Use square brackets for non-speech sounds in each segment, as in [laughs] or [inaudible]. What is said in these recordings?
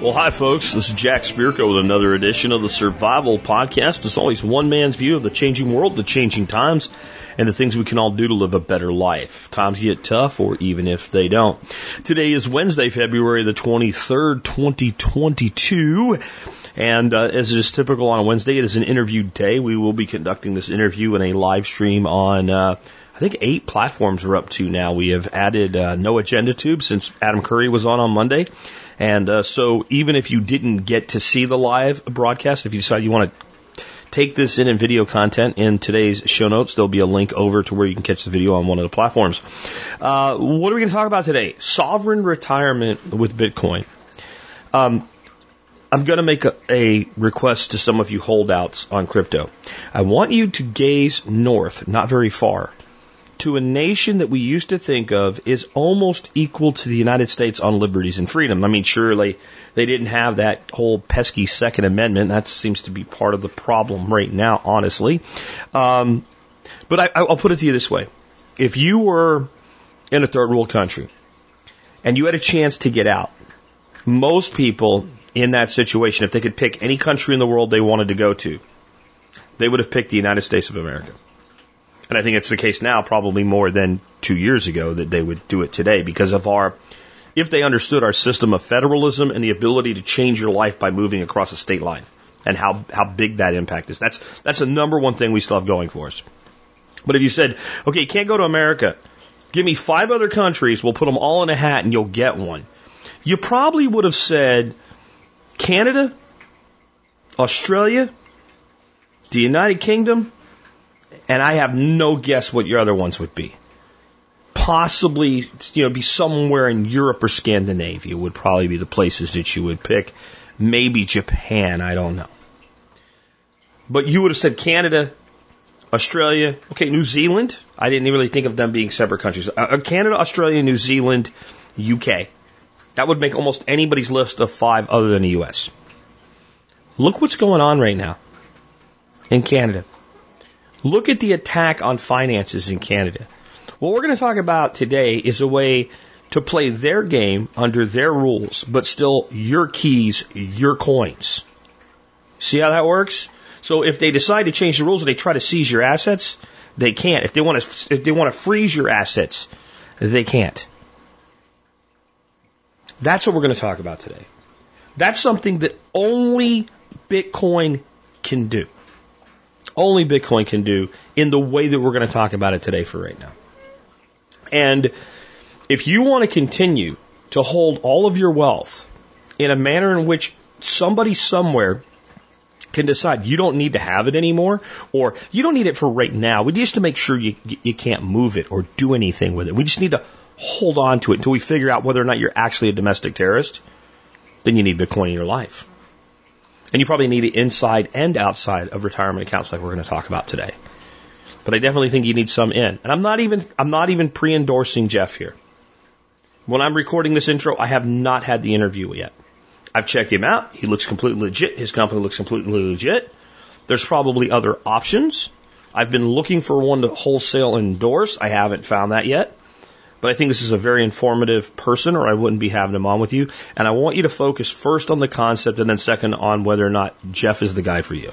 Well, hi, folks. This is Jack Spirko with another edition of the Survival Podcast. It's always one man's view of the changing world, the changing times, and the things we can all do to live a better life. Times get tough, or even if they don't. Today is Wednesday, February the 23rd, 2022. And uh, as is typical on a Wednesday, it is an interview day. We will be conducting this interview in a live stream on, uh, think, eight platforms we're up to now. We have added uh, No Agenda Tube since Adam Curry was on on Monday. And uh, so even if you didn't get to see the live broadcast, if you decide you want to take this in in video content in today's show notes, there'll be a link over to where you can catch the video on one of the platforms. Uh, what are we going to talk about today? Sovereign retirement with Bitcoin. Um, I'm going to make a, a request to some of you holdouts on crypto. I want you to gaze north, not very far, to a nation that we used to think of is almost equal to the United States on liberties and freedom. I mean, surely they didn't have that whole pesky Second Amendment. That seems to be part of the problem right now, honestly. Um, but I, I'll put it to you this way. If you were in a third world country and you had a chance to get out, most people in that situation, if they could pick any country in the world they wanted to go to, they would have picked the United States of America. And I think it's the case now, probably more than two years ago, that they would do it today because of our, if they understood our system of federalism and the ability to change your life by moving across a state line and how, how big that impact is. That's, that's the number one thing we still have going for us. But if you said, okay, you can't go to America, give me five other countries, we'll put them all in a hat and you'll get one. You probably would have said, Canada, Australia, the United Kingdom, and I have no guess what your other ones would be. Possibly, you know, be somewhere in Europe or Scandinavia would probably be the places that you would pick. Maybe Japan, I don't know. But you would have said Canada, Australia, okay, New Zealand. I didn't really think of them being separate countries. Uh, Canada, Australia, New Zealand, UK. That would make almost anybody's list of five other than the U.S. Look what's going on right now in Canada. Look at the attack on finances in Canada. What we're going to talk about today is a way to play their game under their rules, but still your keys, your coins. See how that works? So if they decide to change the rules and they try to seize your assets, they can't. If they want to, if they want to freeze your assets, they can't. That's what we're going to talk about today. That's something that only Bitcoin can do. Only Bitcoin can do in the way that we're going to talk about it today for right now. And if you want to continue to hold all of your wealth in a manner in which somebody somewhere can decide you don't need to have it anymore, or you don't need it for right now. We just to make sure you you can't move it or do anything with it. We just need to hold on to it until we figure out whether or not you're actually a domestic terrorist. Then you need Bitcoin in your life, and you probably need it inside and outside of retirement accounts, like we're going to talk about today. But I definitely think you need some in, and I'm not even I'm not even pre-endorsing Jeff here. When I'm recording this intro, I have not had the interview yet. I've checked him out. He looks completely legit. His company looks completely legit. There's probably other options. I've been looking for one to wholesale endorse. I haven't found that yet. But I think this is a very informative person, or I wouldn't be having him on with you. And I want you to focus first on the concept and then second on whether or not Jeff is the guy for you.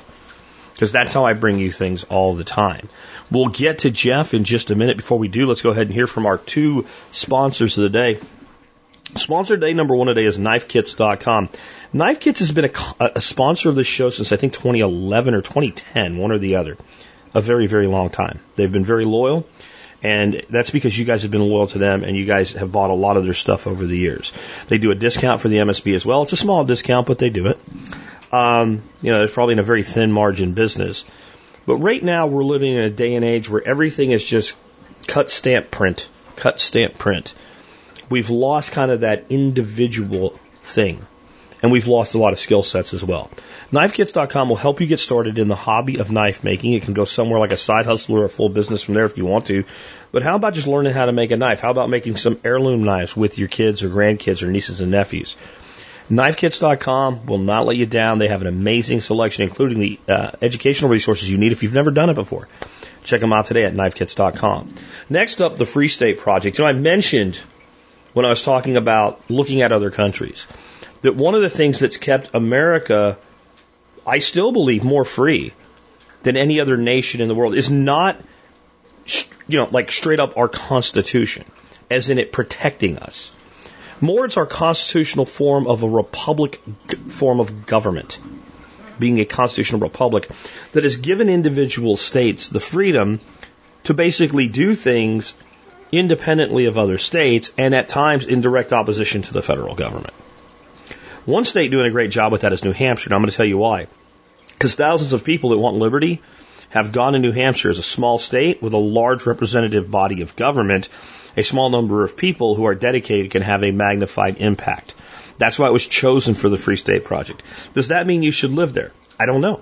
Because that's how I bring you things all the time. We'll get to Jeff in just a minute. Before we do, let's go ahead and hear from our two sponsors of the day. Sponsor day number one today is knifekits.com. Knife Kits has been a, a, sponsor of this show since I think 2011 or 2010, one or the other. A very, very long time. They've been very loyal, and that's because you guys have been loyal to them and you guys have bought a lot of their stuff over the years. They do a discount for the MSB as well. It's a small discount, but they do it. Um, you know, it's probably in a very thin margin business. But right now we're living in a day and age where everything is just cut stamp print, cut stamp print we've lost kind of that individual thing. And we've lost a lot of skill sets as well. KnifeKits.com will help you get started in the hobby of knife making. It can go somewhere like a side hustle or a full business from there if you want to. But how about just learning how to make a knife? How about making some heirloom knives with your kids or grandkids or nieces and nephews? KnifeKits.com will not let you down. They have an amazing selection, including the uh, educational resources you need if you've never done it before. Check them out today at knifekits.com. Next up, the Free State Project. You know, I mentioned when I was talking about looking at other countries that one of the things that's kept America, I still believe, more free than any other nation in the world is not, you know, like straight up our Constitution, as in it protecting us. More, it's our constitutional form of a republic form of government, being a constitutional republic that has given individual states the freedom to basically do things independently of other states and at times in direct opposition to the federal government. One state doing a great job with that is New Hampshire, and I'm going to tell you why. Because thousands of people that want liberty have gone to New Hampshire as a small state with a large representative body of government. A small number of people who are dedicated can have a magnified impact. That's why it was chosen for the Free State Project. Does that mean you should live there? I don't know.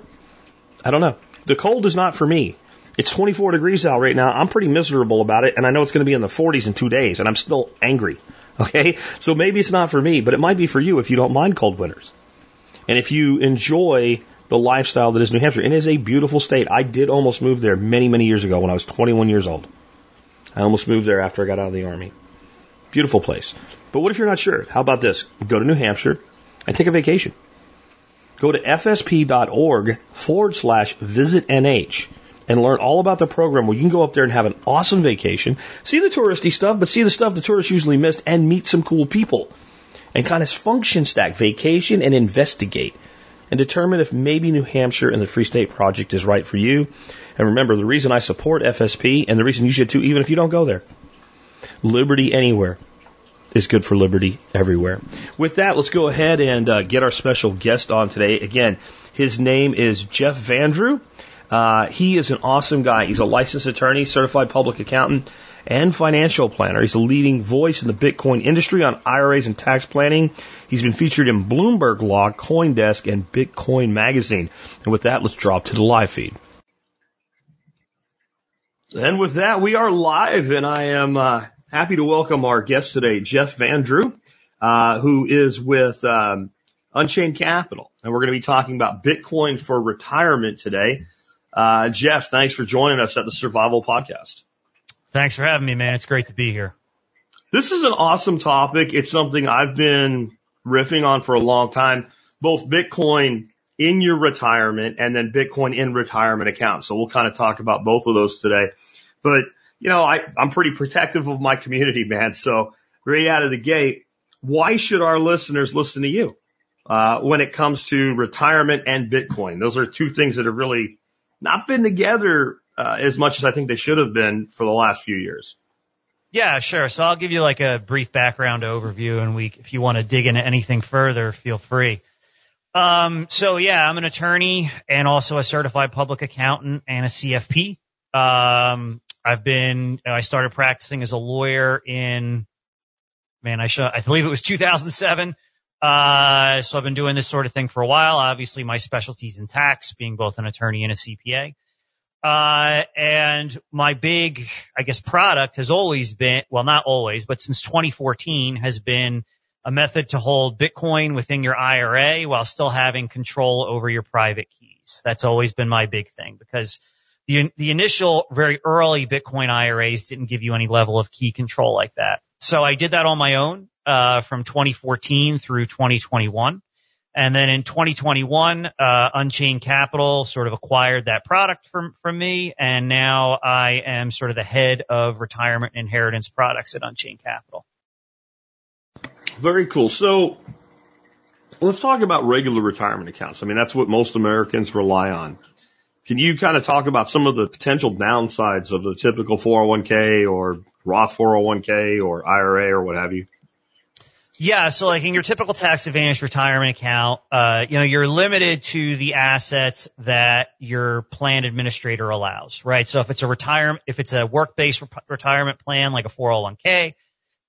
I don't know. The cold is not for me. It's 24 degrees out right now. I'm pretty miserable about it, and I know it's going to be in the 40s in two days, and I'm still angry. [laughs] Okay? So maybe it's not for me, but it might be for you if you don't mind cold winters. And if you enjoy the lifestyle that is New Hampshire. It is a beautiful state. I did almost move there many, many years ago when I was 21 years old. I almost moved there after I got out of the Army. Beautiful place. But what if you're not sure? How about this? Go to New Hampshire and take a vacation. Go to fsp.org forward slash visit NH and learn all about the program where you can go up there and have an awesome vacation, see the touristy stuff, but see the stuff the tourists usually missed and meet some cool people and kind of function stack vacation and investigate and determine if maybe New Hampshire and the Free State Project is right for you. And remember, the reason I support FSP and the reason you should too, even if you don't go there, liberty anywhere is good for liberty everywhere. With that, let's go ahead and uh, get our special guest on today. Again, his name is Jeff Vandrew. Uh, he is an awesome guy. He's a licensed attorney, certified public accountant, and financial planner. He's a leading voice in the Bitcoin industry on IRAs and tax planning. He's been featured in Bloomberg Law, CoinDesk, and Bitcoin Magazine. And with that, let's drop to the live feed. And with that, we are live, and I am uh, happy to welcome our guest today, Jeff Vandrew, uh, who is with um, Unchained Capital, and we're going to be talking about Bitcoin for retirement today. Uh, Jeff, thanks for joining us at the Survival Podcast. Thanks for having me, man. It's great to be here. This is an awesome topic. It's something I've been riffing on for a long time, both Bitcoin in your retirement and then Bitcoin in retirement accounts. So we'll kind of talk about both of those today. But, you know, I, I'm pretty protective of my community, man. So right out of the gate, why should our listeners listen to you? Uh, when it comes to retirement and Bitcoin, those are two things that have really not been together uh, as much as I think they should have been for the last few years. Yeah, sure. So I'll give you like a brief background overview and we, if you want to dig into anything further, feel free. Um, so yeah, I'm an attorney and also a certified public accountant and a CFP. Um, I've been, I started practicing as a lawyer in, man, I should, I believe it was 2007. Uh, so I've been doing this sort of thing for a while. Obviously my specialty's in tax, being both an attorney and a CPA. Uh, and my big, I guess, product has always been, well, not always, but since 2014 has been a method to hold Bitcoin within your IRA while still having control over your private keys. That's always been my big thing because the, the initial very early Bitcoin IRAs didn't give you any level of key control like that. So I did that on my own, uh, from 2014 through 2021. And then in 2021, uh, Unchained Capital sort of acquired that product from, from me. And now I am sort of the head of retirement inheritance products at Unchained Capital. Very cool. So let's talk about regular retirement accounts. I mean, that's what most Americans rely on. Can you kind of talk about some of the potential downsides of the typical 401k or Roth 401k or IRA or what have you? Yeah, so like in your typical tax advantage retirement account, uh, you know, you're limited to the assets that your plan administrator allows, right? So if it's a retirement, if it's a work-based re- retirement plan like a 401k,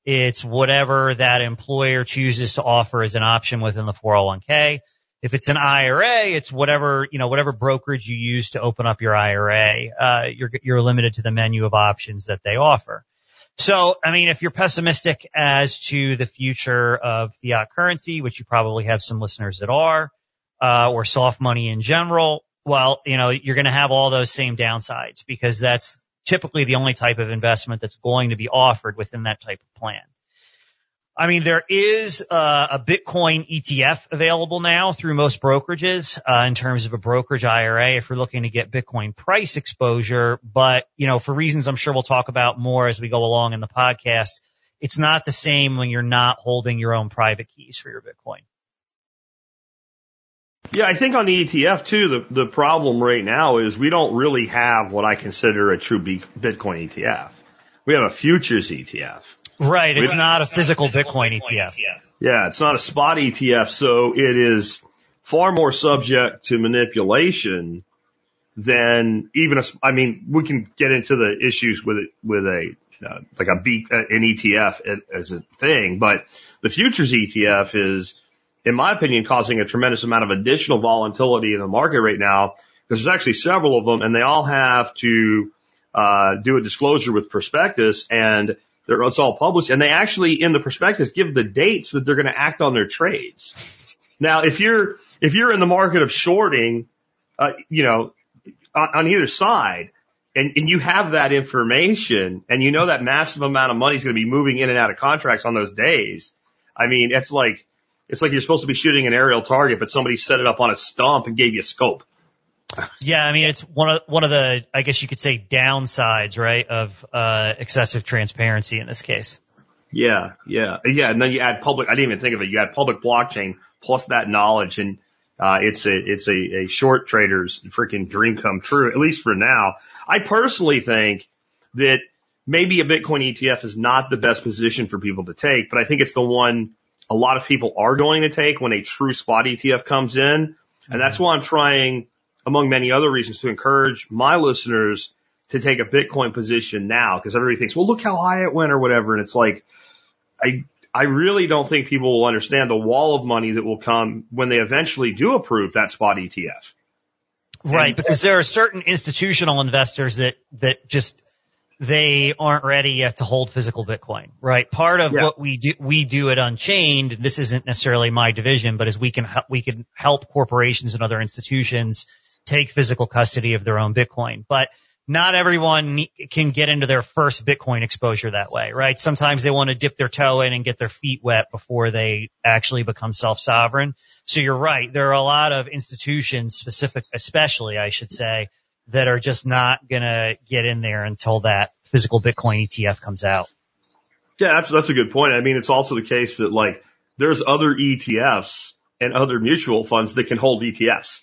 it's whatever that employer chooses to offer as an option within the 401k. If it's an IRA, it's whatever, you know, whatever brokerage you use to open up your IRA. Uh, you're, you're limited to the menu of options that they offer. So, I mean, if you're pessimistic as to the future of fiat currency, which you probably have some listeners that are, uh, or soft money in general, well, you know, you're going to have all those same downsides because that's typically the only type of investment that's going to be offered within that type of plan. I mean, there is uh, a Bitcoin ETF available now through most brokerages uh, in terms of a brokerage IRA if you're looking to get Bitcoin price exposure. But, you know, for reasons I'm sure we'll talk about more as we go along in the podcast, it's not the same when you're not holding your own private keys for your Bitcoin. Yeah, I think on the ETF too, the, the problem right now is we don't really have what I consider a true Bitcoin ETF. We have a futures ETF. Right. It's not a physical Bitcoin ETF. Yeah, it's not a spot ETF, so it is far more subject to manipulation than even a, I mean, we can get into the issues with it, with a, uh, like a B, uh, an ETF as a thing, but the futures ETF is, in my opinion, causing a tremendous amount of additional volatility in the market right now because there's actually several of them and they all have to, uh, do a disclosure with prospectus and they're, it's all published and they actually in the prospectus give the dates that they're going to act on their trades. Now, if you're, if you're in the market of shorting, uh, you know, on, on either side, and, and you have that information and you know that massive amount of money is going to be moving in and out of contracts on those days. I mean, it's like, it's like you're supposed to be shooting an aerial target, but somebody set it up on a stump and gave you a scope. Yeah, I mean it's one of one of the I guess you could say downsides, right, of uh excessive transparency in this case. Yeah, yeah, yeah. And then you add public. I didn't even think of it. You add public blockchain plus that knowledge, and uh, it's a it's a, a short trader's freaking dream come true. At least for now. I personally think that maybe a Bitcoin ETF is not the best position for people to take, but I think it's the one a lot of people are going to take when a true spot ETF comes in, and that's why I'm trying among many other reasons, to encourage my listeners to take a Bitcoin position now because everybody thinks, well, look how high it went or whatever. And it's like, I, I really don't think people will understand the wall of money that will come when they eventually do approve that spot ETF. Right. And, because there are certain institutional investors that, that just, they aren't ready yet to hold physical Bitcoin, right? Part of yeah. what we do, we do at Unchained, this isn't necessarily my division, but as we can, we can help corporations and other institutions take physical custody of their own Bitcoin. But not everyone can get into their first Bitcoin exposure that way, right? Sometimes they want to dip their toe in and get their feet wet before they actually become self-sovereign. So you're right. There are a lot of institutions specific, especially I should say, that are just not going to get in there until that physical Bitcoin ETF comes out. Yeah, that's, that's a good point. I mean, it's also the case that like there's other ETFs and other mutual funds that can hold ETFs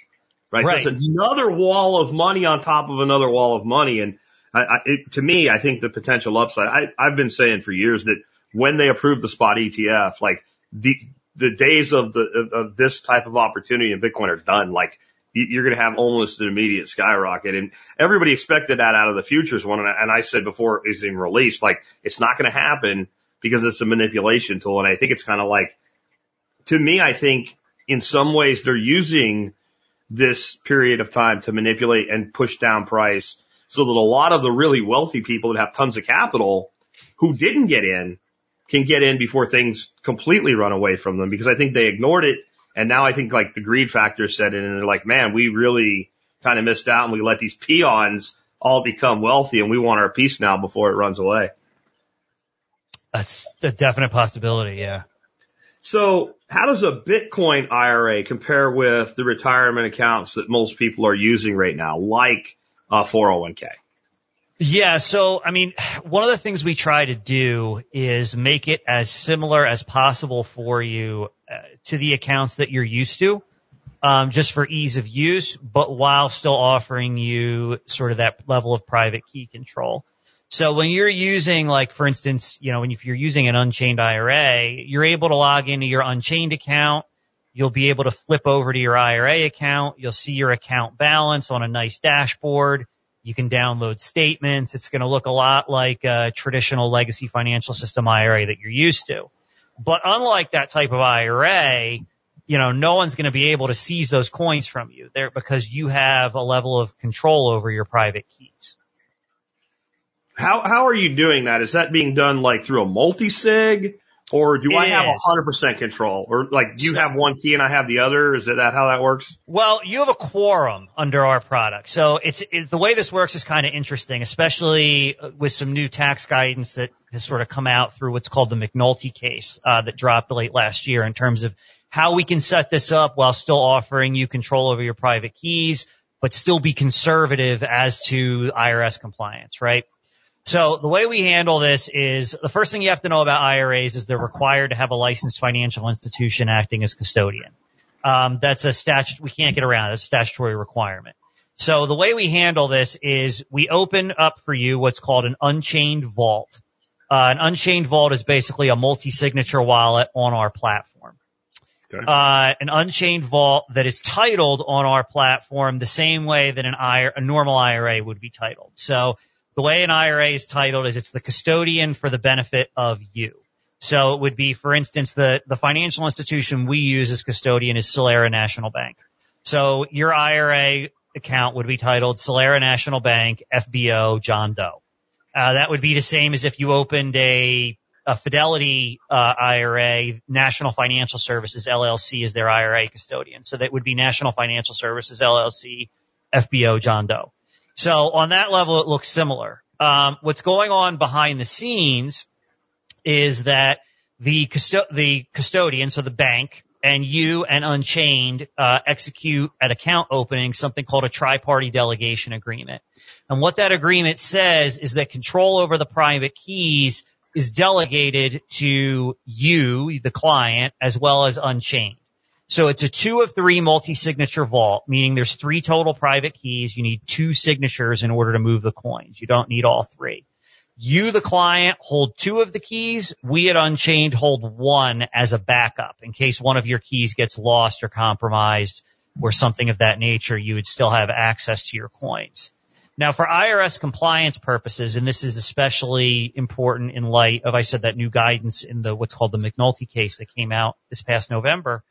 right? right. So it's another wall of money on top of another wall of money. And I, I, it, to me, I think the potential upside, I, I've been saying for years that when they approve the spot ETF, like the, the days of the, of, of this type of opportunity in Bitcoin are done. Like you're going to have almost an immediate skyrocket. And everybody expected that out of the futures one. And I said before it's even released, like it's not going to happen because it's a manipulation tool. And I think it's kind of like, to me, I think in some ways they're using this period of time to manipulate and push down price so that a lot of the really wealthy people that have tons of capital who didn't get in can get in before things completely run away from them because I think they ignored it. And now I think like the greed factor set in and they're like, man, we really kind of missed out and we let these peons all become wealthy and we want our piece now before it runs away. That's a definite possibility. Yeah. So how does a Bitcoin IRA compare with the retirement accounts that most people are using right now, like a 401k? Yeah. So, I mean, one of the things we try to do is make it as similar as possible for you uh, to the accounts that you're used to, um, just for ease of use, but while still offering you sort of that level of private key control. So when you're using like, for instance, you know, when if you're using an unchained IRA, you're able to log into your unchained account. You'll be able to flip over to your IRA account. You'll see your account balance on a nice dashboard. You can download statements. It's going to look a lot like a traditional legacy financial system IRA that you're used to. But unlike that type of IRA, you know, no one's going to be able to seize those coins from you there because you have a level of control over your private keys. How how are you doing that? Is that being done like through a multi sig? Or do I It have is. 100% control? Or like, do you have one key and I have the other? Is that how that works? Well, you have a quorum under our product. So it's, it, the way this works is kind of interesting, especially uh, with some new tax guidance that has sort of come out through what's called the McNulty case, uh, that dropped late last year in terms of how we can set this up while still offering you control over your private keys, but still be conservative as to IRS compliance, right? So the way we handle this is the first thing you have to know about IRAs is they're required to have a licensed financial institution acting as custodian. Um, that's a statute. We can't get around. That's a statutory requirement. So the way we handle this is we open up for you what's called an unchained vault. Uh, an unchained vault is basically a multi-signature wallet on our platform. Okay. Uh, an unchained vault that is titled on our platform the same way that an IRA, a normal IRA would be titled. So the way an IRA is titled is it's the custodian for the benefit of you. So it would be, for instance, the, the financial institution we use as custodian is Solera National Bank. So your IRA account would be titled Solera National Bank FBO John Doe. Uh, that would be the same as if you opened a, a Fidelity uh, IRA, National Financial Services LLC is their IRA custodian. So that would be National Financial Services LLC FBO John Doe. So on that level, it looks similar. Um, what's going on behind the scenes is that the custo- the custodian, so the bank, and you and Unchained uh, execute at account opening something called a tri-party delegation agreement. And what that agreement says is that control over the private keys is delegated to you, the client, as well as Unchained. So it's a two of three multi-signature vault, meaning there's three total private keys. You need two signatures in order to move the coins. You don't need all three. You, the client, hold two of the keys. We at Unchained hold one as a backup in case one of your keys gets lost or compromised or something of that nature. You would still have access to your coins. Now for IRS compliance purposes, and this is especially important in light of, I said that new guidance in the, what's called the McNulty case that came out this past November.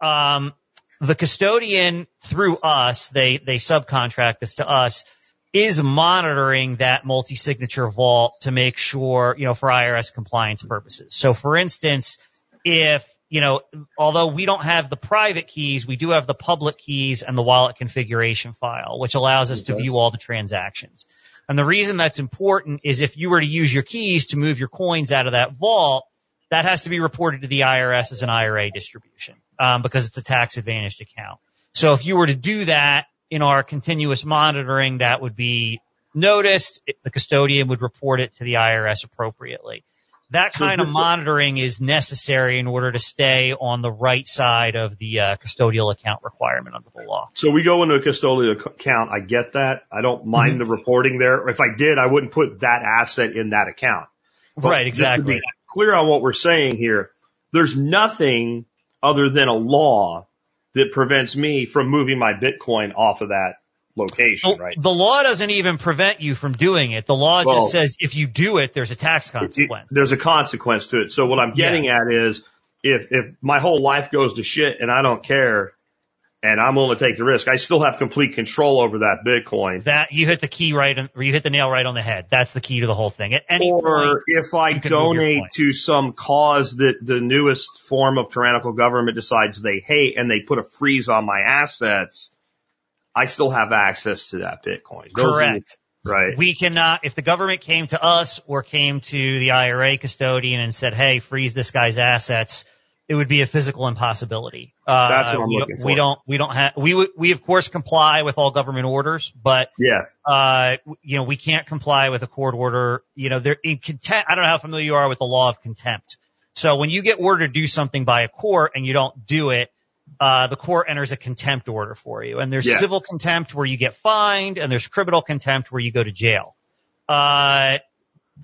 Um, the custodian through us, they, they subcontract this to us, is monitoring that multi-signature vault to make sure, you know, for IRS compliance purposes. So for instance, if, you know, although we don't have the private keys, we do have the public keys and the wallet configuration file, which allows us to view all the transactions. And the reason that's important is if you were to use your keys to move your coins out of that vault, that has to be reported to the IRS as an IRA distribution, um, because it's a tax advantaged account. So if you were to do that in our continuous monitoring, that would be noticed. The custodian would report it to the IRS appropriately. That kind of monitoring is necessary in order to stay on the right side of the uh, custodial account requirement under the law. So we go into a custodial account. I get that. I don't mind the reporting there. If I did, I wouldn't put that asset in that account. But right, exactly. clear on what we're saying here, there's nothing other than a law that prevents me from moving my Bitcoin off of that location, The, right? the law doesn't even prevent you from doing it. The law Well- just says if you do it, there's a tax It- consequence. there's a consequence to it. So what I'm getting at is if, if my whole life goes to shit and I don't care and I'm willing to take the risk, I still have complete control over that Bitcoin. That you hit the key right, on, or you hit the nail right on the head. That's the key to the whole thing. At any point, Or if I you can move your donate to some cause that the newest form of tyrannical government decides they hate and they put a freeze on my assets, I still have access to that Bitcoin. Those correct. right. We cannot, if the government came to us or came to the IRA custodian and said, "Hey, freeze this guy's assets," it would be a physical impossibility. Uh, That's what I'm we, looking we don't, we don't have, we would, we of course comply with all government orders, but yeah. uh, you know, we can't comply with a court order. You know, they're in contempt. I don't know how familiar you are with the law of contempt. So when you get ordered to do something by a court and you don't do it, uh, the court enters a contempt order for you. And there's Yeah. civil contempt where you get fined and there's criminal contempt where you go to jail. Uh,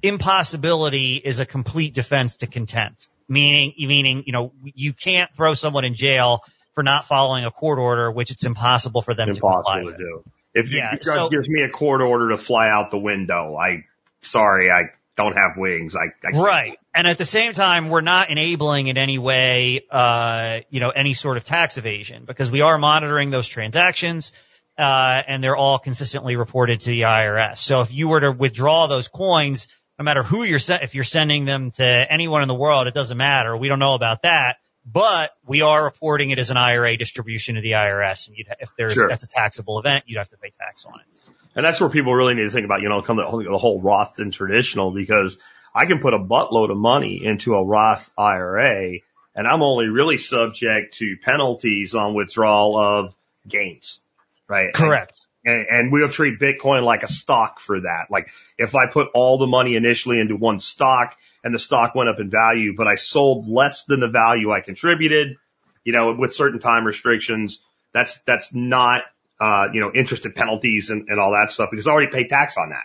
impossibility is a complete defense to contempt, meaning, meaning, you know, you can't throw someone in jail for not following a court order, which it's impossible for them to comply Impossible to with. do. If Yeah, judge so- gives me a court order to fly out the window, I, sorry, I don't have wings. I, I. Right. And at the same time, we're not enabling in any way, uh, you know, any sort of tax evasion because we are monitoring those transactions, uh, and they're all consistently reported to the IRS. So if you were to withdraw those coins, no matter who you're se- if you're sending them to anyone in the world, it doesn't matter. We don't know about that, but we are reporting it as an IRA distribution to the IRS, and you'd, if there's Sure. that's a taxable event, you'd have to pay tax on it. And that's where people really need to think about, you know, come the, the whole Roth and traditional because I can put a buttload of money into a Roth IRA and I'm only really subject to penalties on withdrawal of gains, right? Correct. And, and we'll treat Bitcoin like a stock for that. Like if I put all the money initially into one stock and the stock went up in value, but I sold less than the value I contributed, you know, with certain time restrictions, that's, that's not, uh, you know, interest and penalties and, and all that stuff because I already paid tax on that.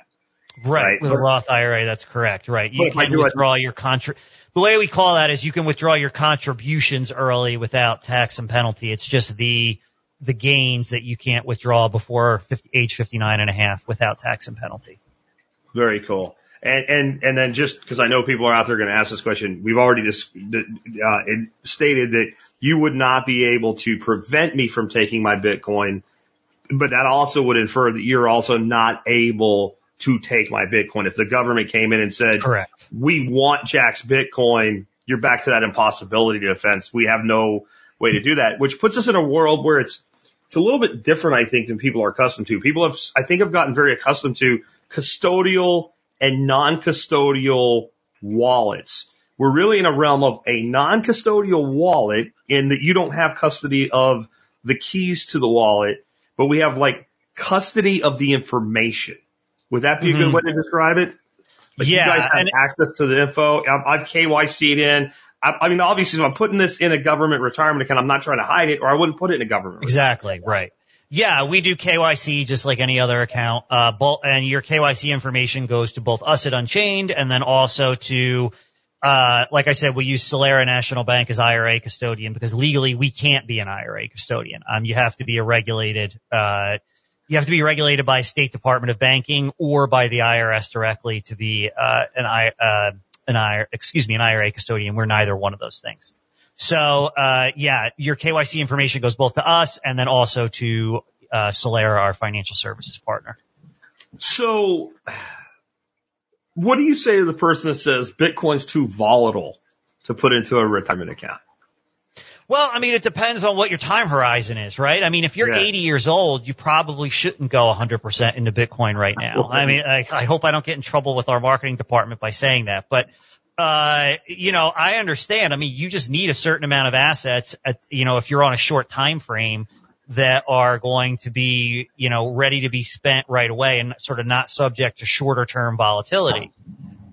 Right. Right. With a Roth IRA, that's correct. Right. You can it- withdraw your contri- the way we call that is you can withdraw your contributions early without tax and penalty. It's just the, the gains that you can't withdraw before 50, age 59 and a half without tax and penalty. Very cool. And, and, and then just because I know people are out there going to ask this question, we've already just, uh, stated that you would not be able to prevent me from taking my Bitcoin, but that also would infer that you're also not able to take my Bitcoin. If the government came in and said, Correct. we want Jack's Bitcoin, you're back to that impossibility defense. We have no way to do that, which puts us in a world where it's, it's a little bit different, I think, than people are accustomed to. People have, I think, have gotten very accustomed to custodial and non-custodial wallets. We're really in a realm of a non-custodial wallet in that you don't have custody of the keys to the wallet, but we have like custody of the information. Would that be a good Mhm. way to describe it? Like Yeah, you guys have access to the info. I've, I've KYC'd in. I, I mean, obviously, if I'm putting this in a government retirement account, I'm not trying to hide it, or I wouldn't put it in a government. Exactly. Right. Yeah, we do KYC just like any other account. Uh, both, and your KYC information goes to both us at Unchained and then also to, uh, like I said, we use Solera National Bank as IRA custodian because legally we can't be an IRA custodian. Um, you have to be a regulated, uh, you have to be regulated by State Department of Banking or by the IRS directly to be, uh, an I, uh, an IRA, excuse me, an IRA custodian. We're neither one of those things. So, uh, yeah, your KYC information goes both to us and then also to, uh, Solera, our financial services partner. So, what do you say to the person that says Bitcoin's too volatile to put into a retirement account? Well, I mean, it depends on what your time horizon is, right? I mean, if you're Yeah. 80 years old, you probably shouldn't go 100% into Bitcoin right now. I mean, [laughs] I, I hope I don't get in trouble with our marketing department by saying that, but, uh, you know, I understand. I mean, you just need a certain amount of assets at, you know, if you're on a short time frame that are going to be, you know, ready to be spent right away and sort of not subject to shorter term volatility.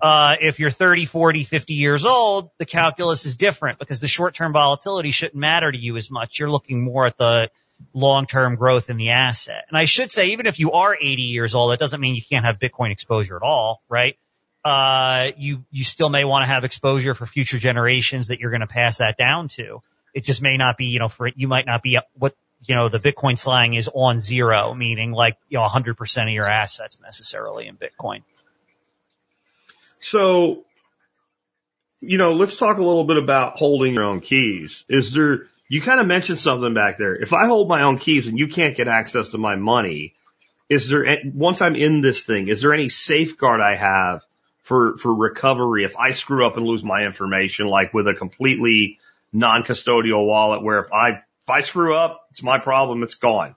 Uh, if you're 30, 40, 50 years old, the calculus is different because the short-term volatility shouldn't matter to you as much. You're looking more at the long-term growth in the asset. And I should say, even if you are 80 years old, that doesn't mean you can't have Bitcoin exposure at all, right? Uh, you, you still may want to have exposure for future generations that you're going to pass that down to. It just may not be, you know, for, you might not be what, you know, the Bitcoin slang is on zero, meaning like, you know, 100% of your assets necessarily in Bitcoin. So, you know, let's talk a little bit about holding your own keys. Is there, you kind of mentioned something back there. If I hold my own keys and you can't get access to my money, is there, once I'm in this thing, is there any safeguard I have for, for recovery if I screw up and lose my information, like with a completely non-custodial wallet where if I, if I screw up, it's my problem, it's gone.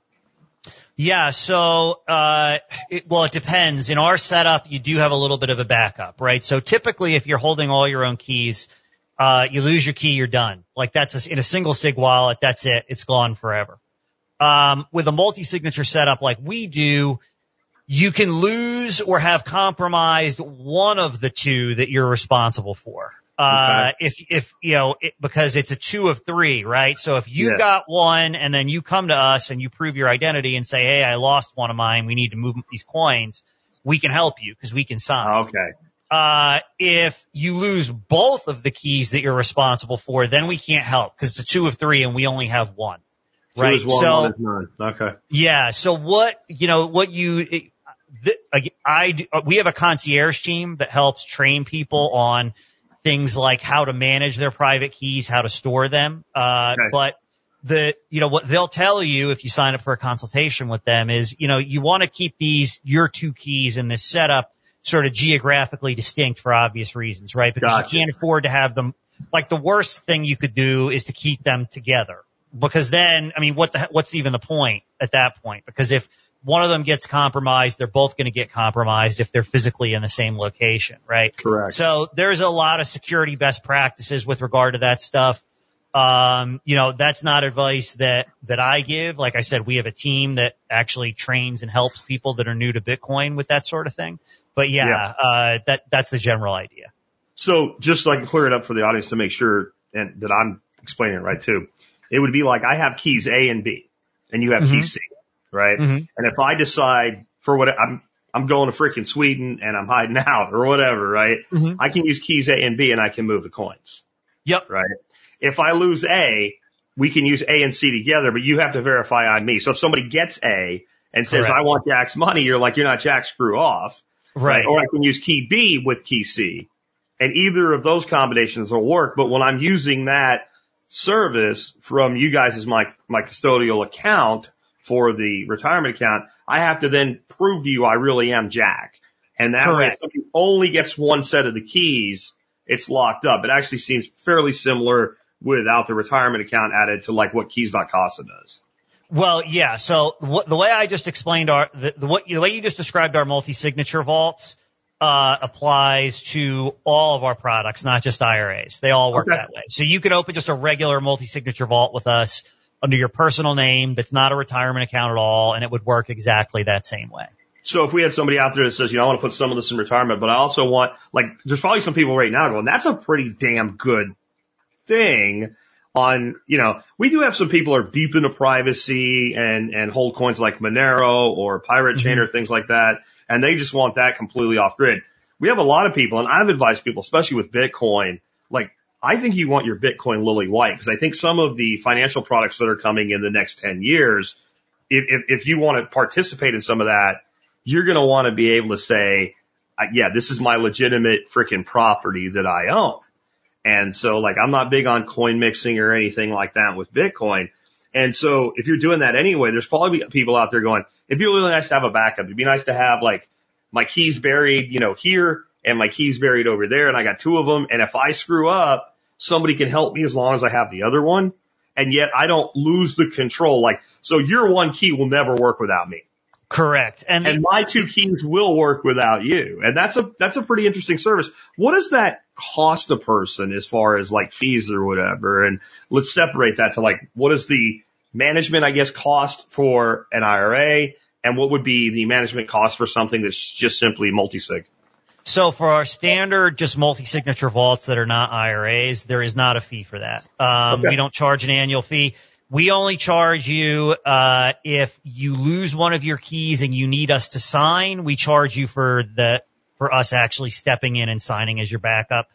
Yeah, so uh it, well it depends. In our setup, you do have a little bit of a backup, right? So typically if you're holding all your own keys, uh you lose your key, you're done. Like that's a, in a single sig wallet, that's it. It's gone forever. Um with a multi-signature setup like we do, you can lose or have compromised one of the two that you're responsible for. Uh, if, if, you know, it, because it's a two of three, right? So if you Yeah. got one and then you come to us and you prove your identity and say, Hey, I lost one of mine. We need to move these coins. We can help you because we can sign. Okay. Uh, if you lose both of the keys that you're responsible for, then we can't help because it's a two of three and we only have one. Two right. is one, so, one. Okay. yeah. So what, you know, what you, it, th- I, I do- we have a concierge team that helps train people on things like how to manage their private keys, how to store them. Uh, but the, you know, what they'll tell you if you sign up for a consultation with them is, you know, you want to keep these, your two keys in this setup sort of geographically distinct for obvious reasons, right? Because Gotcha. you can't afford to have them. Like the worst thing you could do is to keep them together because then, I mean, what the, what's even the point at that point? Because if one of them gets compromised, they're both going to get compromised if they're physically in the same location, right? Correct. So there's a lot of security best practices with regard to that stuff. Um, you know, that's not advice that, that I give. Like I said, we have a team that actually trains and helps people that are new to Bitcoin with that sort of thing. But yeah, Yeah. uh, that, that's the general idea. So just so I can clear it up for the audience to make sure and that I'm explaining it right too. It would be like I have keys A and B and you have key Mhm. C, right? Mhm. And if I decide for what I'm, I'm going to freaking Sweden and I'm hiding [laughs] out or whatever, right? Mhm. I can use keys A and B and I can move the coins, Yep. right? If I lose A, we can use A and C together, but you have to verify on me. So if somebody gets A and says, Correct. I want Jack's money, you're like, you're not Jack, screw off. Right. Or I can use key B with key C. And either of those combinations will work. But when I'm using that service from you guys as my, my custodial account for the retirement account, I have to then prove to you I really am Jack. And that way, if Correct. somebody only gets one set of the keys, it's locked up. It actually seems fairly similar without the retirement account added to like what keys.casa does. Well, yeah. So what, the way I just explained our, the, the, what, the way you just described our multi-signature vaults, uh, applies to all of our products, not just IRAs. They all work Okay. that way. So you can open just a regular multi-signature vault with us under your personal name that's not a retirement account at all, and it would work exactly that same way. So if we had somebody out there that says, you know, I want to put some of this in retirement, but I also want, like, there's probably some people right now going, that's a pretty damn good thing on, you know, we do have some people are deep into privacy and, and hold coins like Monero or Pirate Chain mm-hmm. or things like that. And they just want that completely off grid. We have a lot of people and I've advised people, especially with Bitcoin, I think you want your Bitcoin lily white because I think some of the financial products that are coming in the next 10 years, if, if, you want to participate in some of that, you're going to want to be able to say, yeah, this is my legitimate freaking property that I own. And so like, I'm not big on coin mixing or anything like that with Bitcoin. And so if you're doing that anyway, there's probably people out there going, it'd be really nice to have a backup. It'd be nice to have like my keys buried, you know, here and my keys buried over there. And I got two of them. And if I screw up, somebody can help me as long as I have the other one. And yet I don't lose the control. Like, so your one key will never work without me Correct. And, and my two keys will work without you. And that's a, that's a pretty interesting service. What does that cost a person as far as like fees or whatever? And let's separate that to like, what is the management, I guess, cost for an IRA? And what would be the management cost for something that's just simply multi-sig? So for our standard, just multi-signature vaults that are not IRAs, there is not a fee for that. Um, Okay. we don't charge an annual fee. We only charge you, uh, if you lose one of your keys and you need us to sign, we charge you for the, for us actually stepping in and signing as your backup.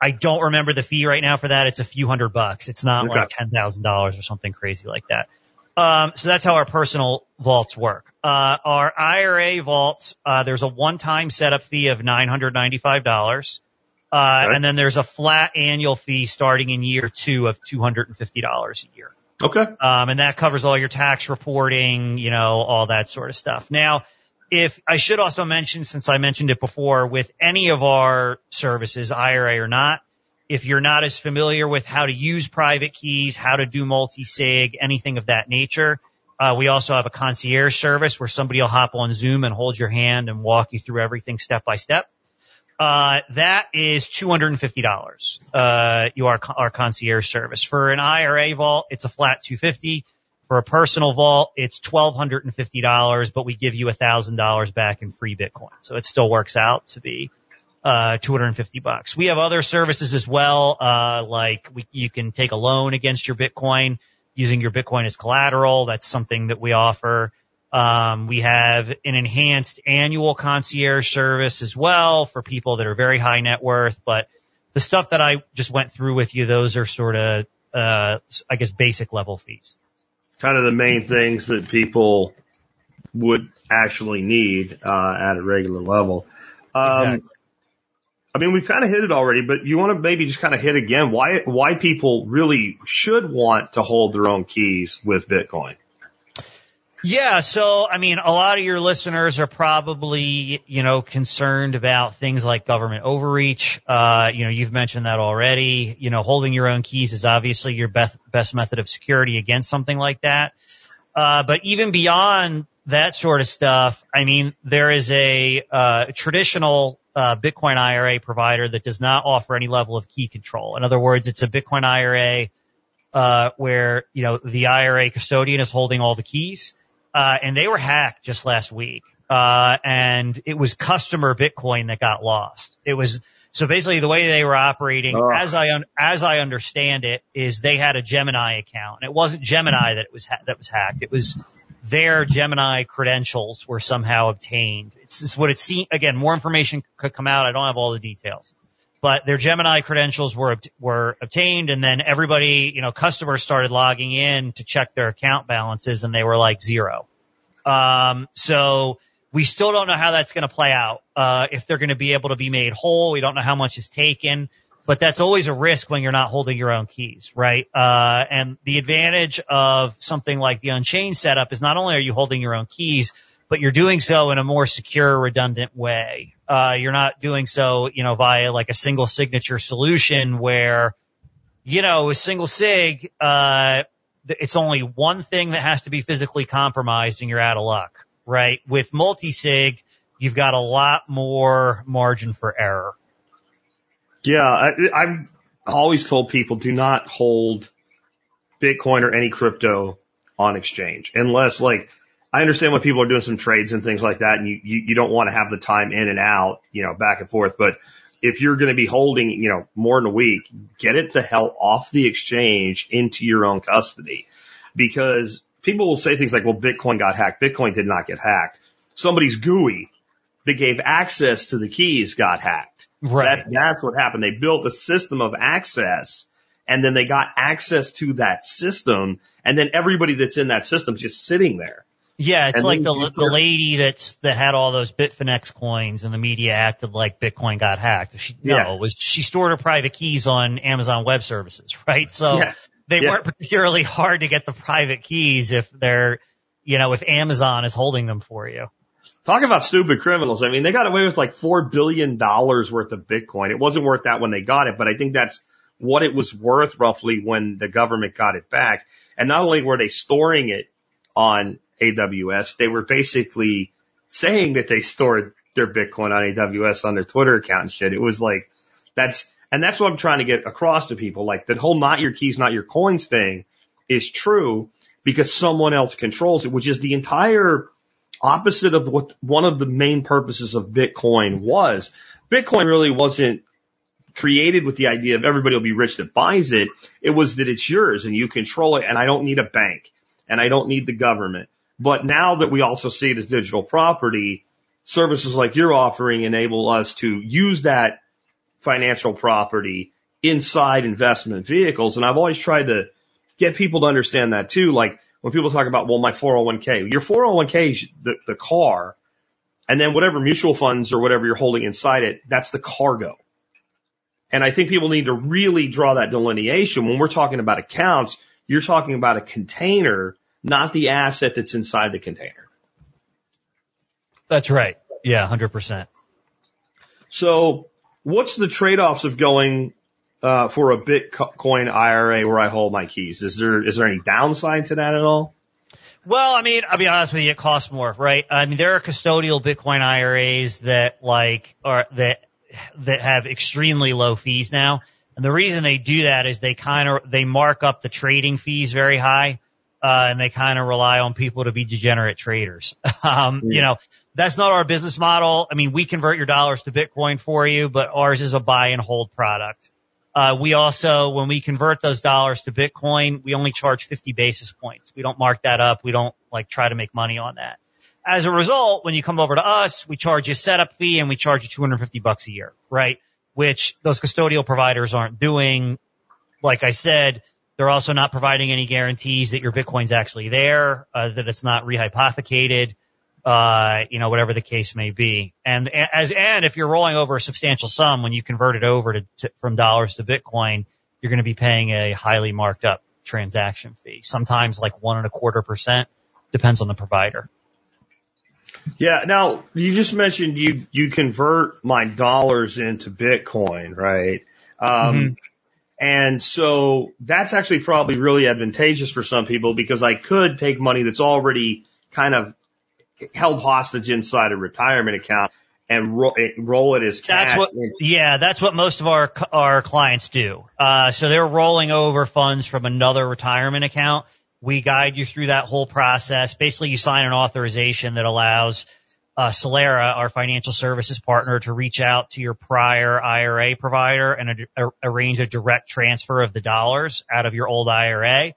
I don't remember the fee right now for that. It's a few hundred bucks. It's not Okay. like $10,000 or something crazy like that. Um, so that's how our personal vaults work. Uh, our IRA vaults, uh, there's a one-time setup fee of $995. Uh, Okay. and then there's a flat annual fee starting in year two of $250 a year. Okay. Um, and that covers all your tax reporting, you know, all that sort of stuff. Now, if I should also mention, since I mentioned it before, with any of our services, IRA or not, if you're not as familiar with how to use private keys, how to do multi-sig, anything of that nature, uh, we also have a concierge service where somebody will hop on Zoom and hold your hand and walk you through everything step by step. Uh, that is $250. Uh, you are our concierge service. For an IRA vault, it's a flat 250. For a personal vault, it's $1,250, but we give you $1,000 back in free Bitcoin. So it still works out to be, uh, 250 bucks. We have other services as well, uh, like we, you can take a loan against your Bitcoin using your Bitcoin as collateral. That's something that we offer. Um, we have an enhanced annual concierge service as well for people that are very high net worth, but the stuff that I just went through with you, those are sort of, uh, I guess basic level fees. Kind of the main things that people would actually need, uh, at a regular level. Um, Exactly. I mean, we've kind of hit it already, but you want to maybe just kind of hit again why why people really should want to hold their own keys with Bitcoin. Yeah, so I mean, a lot of your listeners are probably, you know, concerned about things like government overreach. Uh, you know, you've mentioned that already. You know, holding your own keys is obviously your best best method of security against something like that. Uh, but even beyond that sort of stuff, I mean, there is a uh, traditional uh, Bitcoin IRA provider that does not offer any level of key control. In other words, it's a Bitcoin IRA uh, where you know the IRA custodian is holding all the keys uh, and they were hacked just last week. Uh, and it was customer Bitcoin that got lost. It was, so basically the way they were operating, Oh. as I, un- as I understand it, is they had a Gemini account. And it wasn't Gemini that it was, ha- that was hacked. It was their Gemini credentials were somehow obtained. It's, it's what it seemed, again, more information could come out. I don't have all the details. But their Gemini credentials were, were obtained and then everybody, you know, customers started logging in to check their account balances and they were like zero. Um, so we still don't know how that's going to play out. Uh, if they're going to be able to be made whole, we don't know how much is taken, but that's always a risk when you're not holding your own keys, right? Uh, and the advantage of something like the Unchained setup is not only are you holding your own keys, but you're doing so in a more secure, redundant way. Uh, you're not doing so, you know, via like a single signature solution where, you know, a single sig, uh, it's only one thing that has to be physically compromised and you're out of luck, right? With multi-sig, you've got a lot more margin for error. Yeah, I, I've always told people do not hold Bitcoin or any crypto on exchange unless like I understand when people are doing some trades and things like that and you, you, you don't want to have the time in and out, you know, back and forth. But if you're going to be holding, you know, more than a week, get it the hell off the exchange into your own custody because people will say things like, well, Bitcoin got hacked. Bitcoin did not get hacked. Somebody's GUI that gave access to the keys got hacked. That, that's what happened. They built a system of access and then they got access to that system and then everybody that's in that system is just sitting there. Yeah, it's And like the the lady that's that had all those Bitfinex coins, and the media acted like Bitcoin got hacked. She, no, Yeah. it was she stored her private keys on Amazon Web Services, [laughs] right? So Yeah. they Yeah. weren't particularly [laughs] hard to get the private keys if they're, you know, if Amazon is holding them for you. Talk about stupid criminals. I mean, they got away with like four billion dollars worth of Bitcoin. It wasn't worth that when they got it, but I think that's what it was worth roughly when the government got it back. And not only were they storing it on AWS, they were basically saying that they stored their Bitcoin on AWS on their Twitter account and shit. It was like, that's, and that's what I'm trying to get across to people. Like the whole not your keys, not your coins thing is true because someone else controls it, which is the entire opposite of what one of the main purposes of Bitcoin was. Bitcoin really wasn't created with the idea of everybody will be rich that buys it. It was that it's yours and you control it and I don't need a bank and I don't need the government. But now that we also see it as digital property, services like you're offering enable us to use that financial property inside investment vehicles. And I've always tried to get people to understand that too. Like when people talk about, well, my 401k, your 401k is the, the car and then whatever mutual funds or whatever you're holding inside it, that's the cargo. And I think people need to really draw that delineation. When we're talking about accounts, you're talking about a container, not the asset that's inside the container. That's right. Yeah, hundred percent. So what's the trade-offs of going uh, for a Bitcoin IRA where I hold my keys? Is there is there any downside to that at all? Well, I mean, I'll be honest with you, it costs more, right? I mean, there are custodial Bitcoin IRAs that like are that that have extremely low fees now. And the reason they do that is they kind of they mark up the trading fees very high, uh, and they kind of rely on people to be degenerate traders. [laughs] um, you know, that's not our business model. I mean, we convert your dollars to Bitcoin for you, but ours is a buy and hold product. Uh, we also, when we convert those dollars to Bitcoin, we only charge 50 basis points. We don't mark that up. We don't like try to make money on that. As a result, when you come over to us, we charge you a setup fee and we charge you 250 bucks a year, right? Which those custodial providers aren't doing. Like I said, they're also not providing any guarantees that your Bitcoin's actually there, uh, that it's not rehypothecated, uh, you know, whatever the case may be. And as, and if you're rolling over a substantial sum when you convert it over to, to from dollars to Bitcoin, you're going to be paying a highly marked up transaction fee, sometimes like one and a quarter percent depends on the provider. Yeah. Now you just mentioned you you convert my dollars into Bitcoin, right? Um, Mm-hmm. And so that's actually probably really advantageous for some people because I could take money that's already kind of held hostage inside a retirement account and ro- roll it as cash. That's what, yeah, that's what most of our our clients do. Uh, so they're rolling over funds from another retirement account. We guide you through that whole process. Basically, you sign an authorization that allows uh, Solera, our financial services partner, to reach out to your prior IRA provider and a, a, arrange a direct transfer of the dollars out of your old IRA.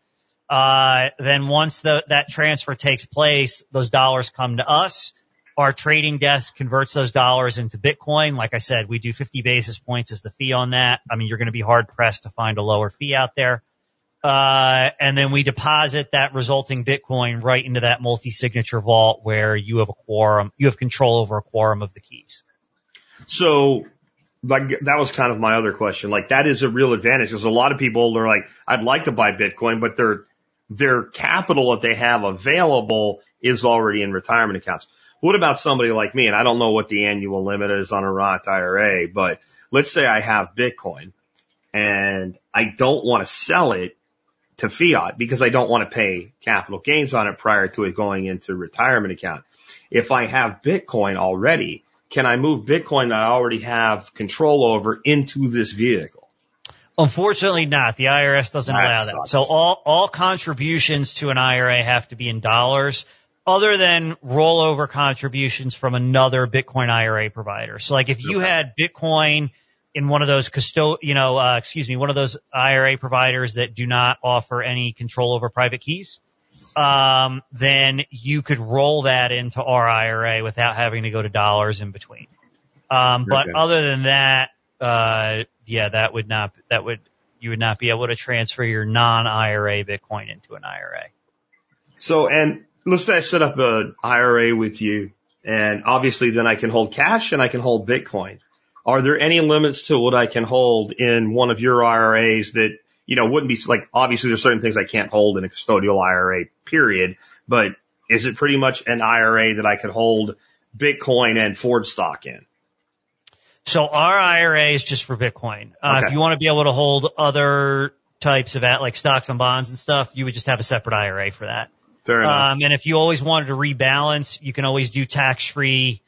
Uh, then once the, that transfer takes place, those dollars come to us. Our trading desk converts those dollars into Bitcoin. Like I said, we do 50 basis points as the fee on that. I mean, you're going to be hard pressed to find a lower fee out there. Uh, and then we deposit that resulting Bitcoin right into that multi-signature vault where you have a quorum, you have control over a quorum of the keys. So like that was kind of my other question. Like that is a real advantage because a lot of people are like, I'd like to buy Bitcoin, but their their capital that they have available is already in retirement accounts. What about somebody like me? And I don't know what the annual limit is on a Roth IRA, but let's say I have Bitcoin and I don't want to sell it to fiat because I don't want to pay capital gains on it prior to it going into retirement account. If I have Bitcoin already, can I move Bitcoin that I already have control over into this vehicle? Unfortunately not. The IRS doesn't That allow that. sucks. So all, all contributions to an IRA have to be in dollars other than rollover contributions from another Bitcoin IRA provider. So like if you Okay. had Bitcoin in one of those custo, you know, uh, excuse me, one of those IRA providers that do not offer any control over private keys, um, then you could roll that into our IRA without having to go to dollars in between. Um, but Okay. other than that, uh, yeah, that would not, that would, you would not be able to transfer your non-IRA Bitcoin into an IRA. So, and let's say I set up an IRA with you and obviously then I can hold cash and I can hold Bitcoin. Are there any limits to what I can hold in one of your IRAs that, you know, wouldn't be like, obviously there's certain things I can't hold in a custodial IRA period, but is it pretty much an IRA that I could hold Bitcoin and Ford stock in? So our IRA is just for Bitcoin. Uh, Okay. if you want to be able to hold other types of at like stocks and bonds and stuff, you would just have a separate IRA for that. Fair enough. Um, and if you always wanted to rebalance, you can always do tax-free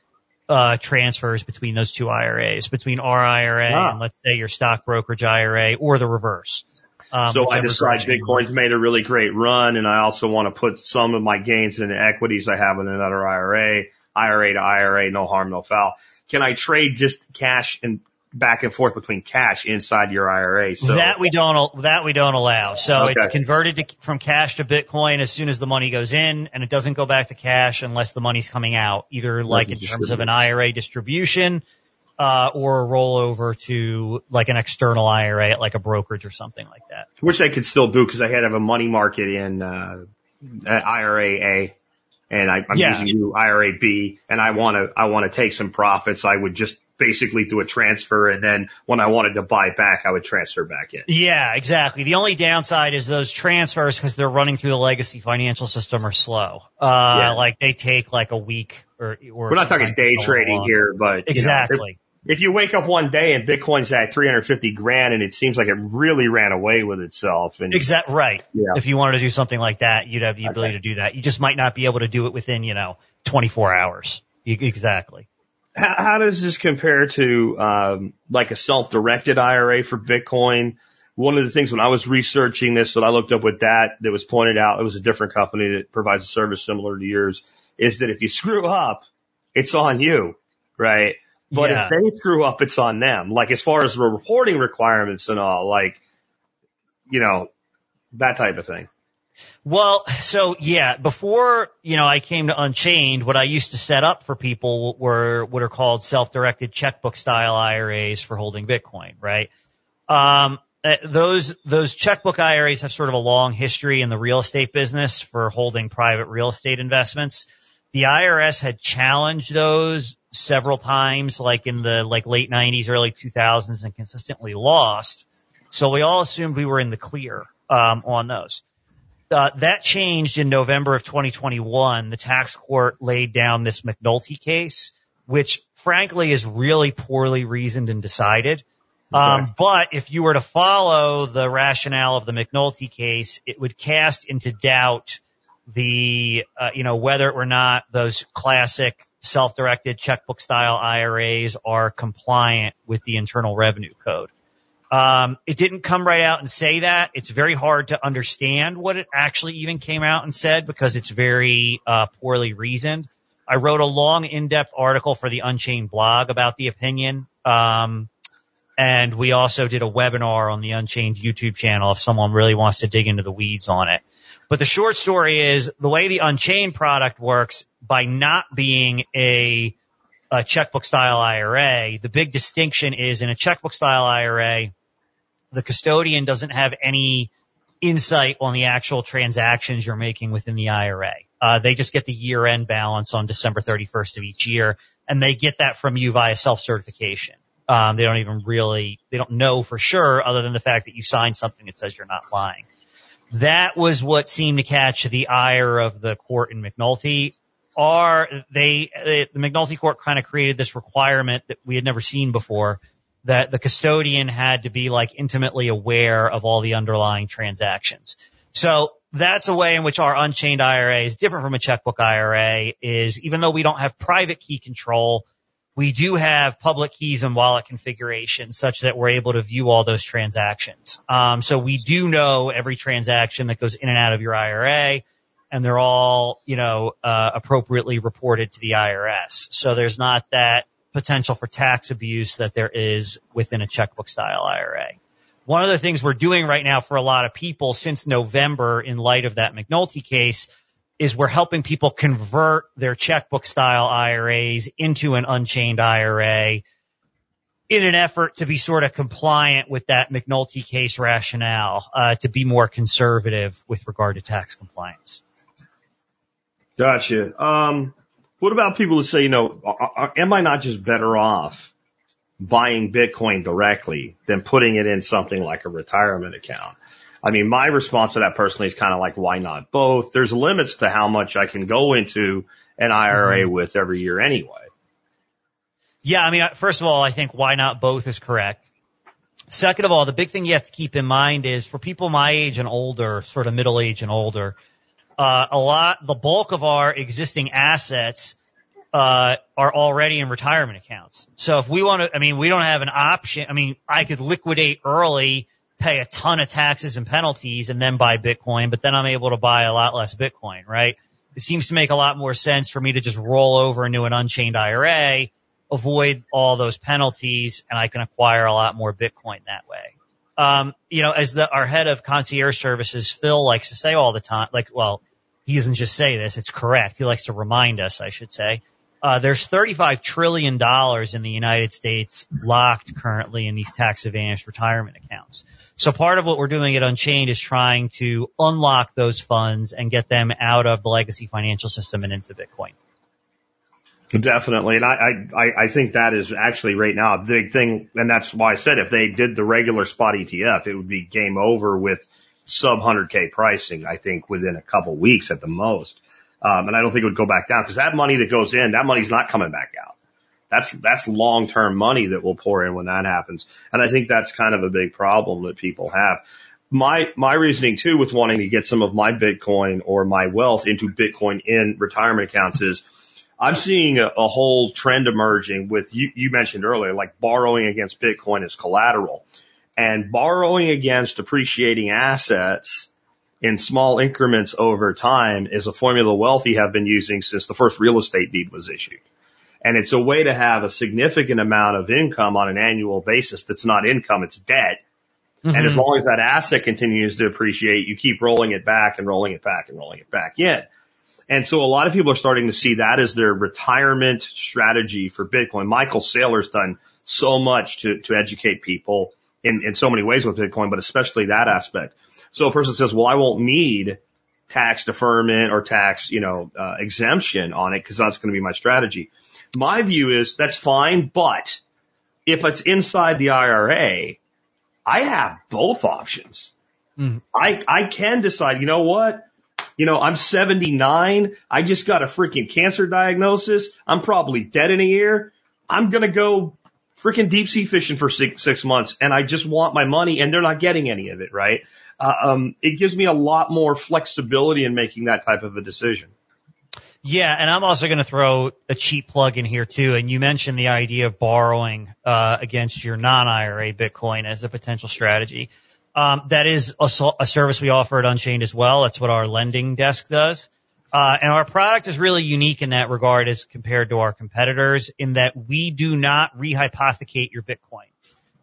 uh, transfers between those two IRAs, between our IRA Ah. and let's say your stock brokerage IRA, or the reverse. Um, so I decide direction you want. Bitcoin's made a really great run and I also want to put some of my gains into equities I have in another IRA, IRA to IRA, no harm, no foul. Can I trade just cash and back and forth between cash inside your IRA? So that we don't that we don't allow. So Okay. it's converted to, from cash to Bitcoin as soon as the money goes in, and it doesn't go back to cash unless the money's coming out, either like in terms of an IRA distribution uh, or a rollover to like an external IRA at like a brokerage or something like that. which I could still do because I had to have a money market in, uh, uh, IRA A and I, I'm Yeah. using you IRA B and I want to, I want to take some profits. I would just basically do a transfer and then when I wanted to buy back, I would transfer back in. Yeah, exactly. The only downside is those transfers because they're running through the legacy financial system are slow. Uh, Yeah. like they take like a week or, or We're not talking day trading longer. here, but you know, Exactly. If you wake up one day and Bitcoin's at 350 grand and it seems like it really ran away with itself and Exact right. Yeah. If you wanted to do something like that, you'd have the ability to do that. You just might not be able to do it within, you know, 24 hours. You, exactly. how, how does this compare to um, like a self-directed IRA for Bitcoin? One of the things when I was researching this that I looked up with that that was pointed out, it was a different company that provides a service similar to yours, is that if you screw up, it's on you, right? But Yeah. if they screw up, it's on them. Like as far as the reporting requirements and all, like, you know, that type of thing. Well, so yeah, before, you know, I came to Unchained, what I used to set up for people were what are called self-directed checkbook style IRAs for holding Bitcoin, right? Um, uh, those, those checkbook IRAs have sort of a long history in the real estate business for holding private real estate investments. The IRS had challenged those several times, like in the like late nineties, early 2000s and consistently lost. So we all assumed we were in the clear, um, on those. uh, that changed in November of 2021. The tax court laid down this McNulty case, which frankly is really poorly reasoned and decided. Um, but if you were to follow the rationale of the McNulty case, it would cast into doubt the, uh, you know, whether or not those classic self-directed checkbook style IRAs are compliant with the Internal Revenue Code. Um, it didn't come right out and say that. It's very hard to understand what it actually even came out and said because it's very uh, poorly reasoned. I wrote a long, in-depth article for the Unchained blog about the opinion. Um, and we also did a webinar on the Unchained YouTube channel if someone really wants to dig into the weeds on it. But the short story is the way the Unchained product works by not being a, a checkbook style IRA, the big distinction is in a checkbook style IRA, the custodian doesn't have any insight on the actual transactions you're making within the IRA. Uh, they just get the year end balance on December 31st of each year and they get that from you via self certification. Um, they don't even really, they don't know for sure other than the fact that you signed something that says you're not lying. That was what seemed to catch the ire of the court in McNulty. Are they, the McNulty court kind of created this requirement that we had never seen before that the custodian had to be like intimately aware of all the underlying transactions. So that's a way in which our unchained IRA is different from a checkbook IRA is even though we don't have private key control, we do have public keys and wallet configuration such that we're able to view all those transactions. Um, so we do know every transaction that goes in and out of your IRA and they're all, you know, uh, appropriately reported to the IRS. So there's not that potential for tax abuse that there is within a checkbook style IRA. One of the things we're doing right now for a lot of people since November in light of that McNulty case is we're helping people convert their checkbook style IRAs into an unchained IRA in an effort to be sort of compliant with that McNulty case rationale, uh, to be more conservative with regard to tax compliance. Gotcha. Um, what about people who say, you know, am I not just better off buying Bitcoin directly than putting it in something like a retirement account? I mean, my response to that personally is kind of like, why not both? There's limits to how much I can go into an IRA mm-hmm. with every year anyway. Yeah. I mean, first of all, I think why not both is correct. Second of all, the big thing you have to keep in mind is for people my age and older, sort of middle age and older, uh, a lot, the bulk of our existing assets, uh, are already in retirement accounts. So if we want to, I mean, we don't have an option. I mean, I could liquidate early, pay a ton of taxes and penalties and then buy Bitcoin, but then I'm able to buy a lot less Bitcoin, right? It seems to make a lot more sense for me to just roll over into an unchained IRA, avoid all those penalties, and I can acquire a lot more Bitcoin that way um, you know, as the, our head of concierge services, Phil likes to say all the time, like, well, he doesn't just say this, it's correct. He likes to remind us, I should say. Uh, there's $35 trillion in the United States locked currently in these tax advantaged retirement accounts. So part of what we're doing at Unchained is trying to unlock those funds and get them out of the legacy financial system and into Bitcoin. Definitely. And I, I, I think that is actually right now a big thing. And that's why I said if they did the regular spot ETF, it would be game over with sub 100K pricing, I think within a couple weeks at the most. Um, and I don't think it would go back down because that money that goes in, that money's not coming back out. That's, that's long-term money that will pour in when that happens. And I think that's kind of a big problem that people have. My, my reasoning too with wanting to get some of my Bitcoin or my wealth into Bitcoin in retirement accounts is, I'm seeing a, a whole trend emerging with you, you mentioned earlier, like borrowing against Bitcoin as collateral and borrowing against appreciating assets in small increments over time is a formula wealthy have been using since the first real estate deed was issued. And it's a way to have a significant amount of income on an annual basis that's not income, it's debt. Mm-hmm. And as long as that asset continues to appreciate, you keep rolling it back and rolling it back and rolling it back in. And so a lot of people are starting to see that as their retirement strategy for Bitcoin. Michael Saylor's done so much to, to educate people in, in so many ways with Bitcoin, but especially that aspect. So a person says, well, I won't need tax deferment or tax, you know, uh, exemption on it because that's going to be my strategy. My view is that's fine, but if it's inside the IRA, I have both options. Mhm. I, I can decide, you know what? You know, I'm 79. I just got a freaking cancer diagnosis. I'm probably dead in a year. I'm going to go freaking deep sea fishing for six, six months and I just want my money and they're not getting any of it, right? Uh, um, it gives me a lot more flexibility in making that type of a decision. Yeah, and I'm also going to throw a cheap plug in here too. And you mentioned the idea of borrowing uh, against your non-IRA Bitcoin as a potential strategy. Um, that is a, a service we offer at Unchained as well. That's what our lending desk does. Uh, and our product is really unique in that regard as compared to our competitors in that we do not rehypothecate your Bitcoin.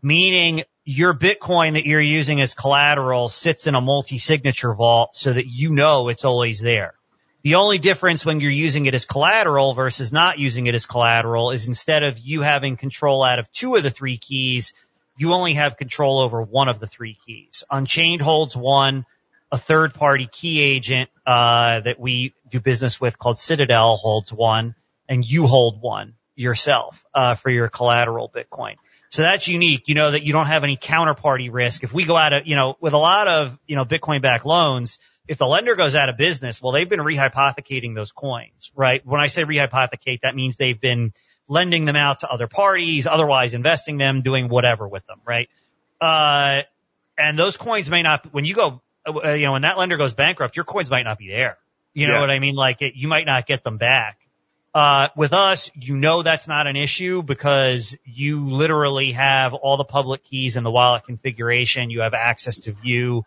Meaning your Bitcoin that you're using as collateral sits in a multi-signature vault so that you know it's always there. The only difference when you're using it as collateral versus not using it as collateral is instead of you having control out of two of the three keys, you only have control over one of the three keys. Unchained holds one. A third party key agent, uh, that we do business with called Citadel holds one and you hold one yourself, uh, for your collateral Bitcoin. So that's unique. You know that you don't have any counterparty risk. If we go out of, you know, with a lot of, you know, Bitcoin backed loans, if the lender goes out of business, well, they've been rehypothecating those coins, right? When I say rehypothecate, that means they've been lending them out to other parties, otherwise investing them, doing whatever with them, right? Uh, and those coins may not, when you go, uh, you know, when that lender goes bankrupt, your coins might not be there. You know Yeah. what I mean? Like it, you might not get them back. Uh, with us, you know that's not an issue because you literally have all the public keys in the wallet configuration. You have access to view,